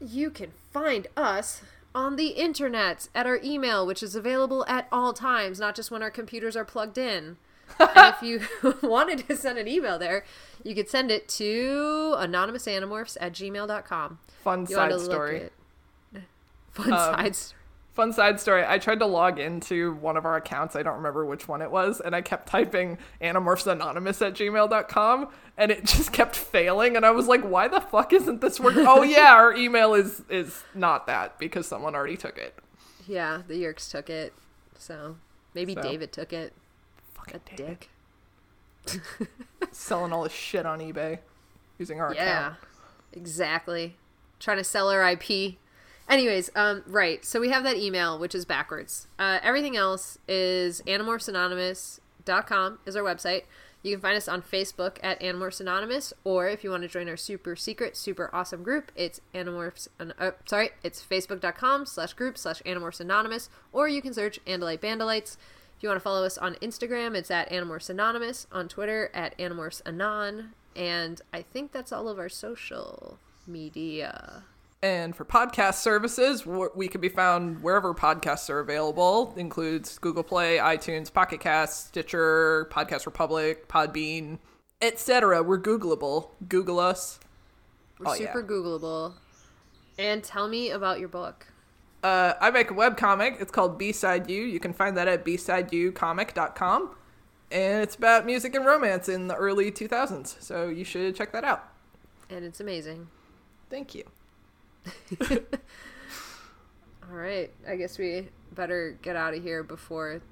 You can find us on the internet at our email, which is available at all times, not just when our computers are plugged in. and if you wanted to send an email there, you could send it to anonymousanimorphs at gmail.com. Fun You side story. Fun Um, side story. Fun side story. I tried to log into one of our accounts. I don't remember which one it was. And I kept typing Animorphsanonymous at gmail.com and it just kept failing. And I was like, why the fuck isn't this working? oh, yeah, our email is, is not that because someone already took it. Yeah, the Yeerks took it. So maybe So. David took it. Fucking A dick. Selling all this shit on eBay using our Yeah, account. Yeah, exactly. Trying to sell our IP. Anyways, um, right. So we have that email, which is backwards. Uh, everything else is animorphsanonymous.com is our website. You can find us on Facebook at Animorphs Anonymous, or if you want to join our super secret, super awesome group, it's Animorphs. Uh, sorry, it's facebook.com slash group slash Animorphs Anonymous, or you can search Andalite Bandalites. If you want to follow us on Instagram, it's at Animorphs Anonymous. On Twitter, at Animorphs Anon. And I think that's all of our social media. And for podcast services, we can be found wherever podcasts are available. Includes Google Play, iTunes, Pocket Cast, Stitcher, Podcast Republic, Podbean, etc. We're Googleable. Google us. We're Oh, yeah. super Googleable. And tell me about your book. Uh, I make a webcomic. It's called B-Side You. You can find that at bsideyoucomic.com. And it's about music and romance in the early 2000s. So you should check that out. And it's amazing. Thank you. All right. I guess we better get out of here before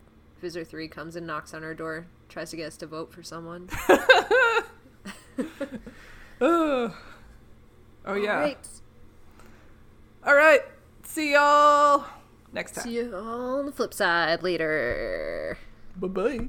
Visser 3 comes and knocks on our door, tries to get us to vote for someone. oh, yeah. All right. All right. See y'all next time. See you all on the flip side later. Bye bye.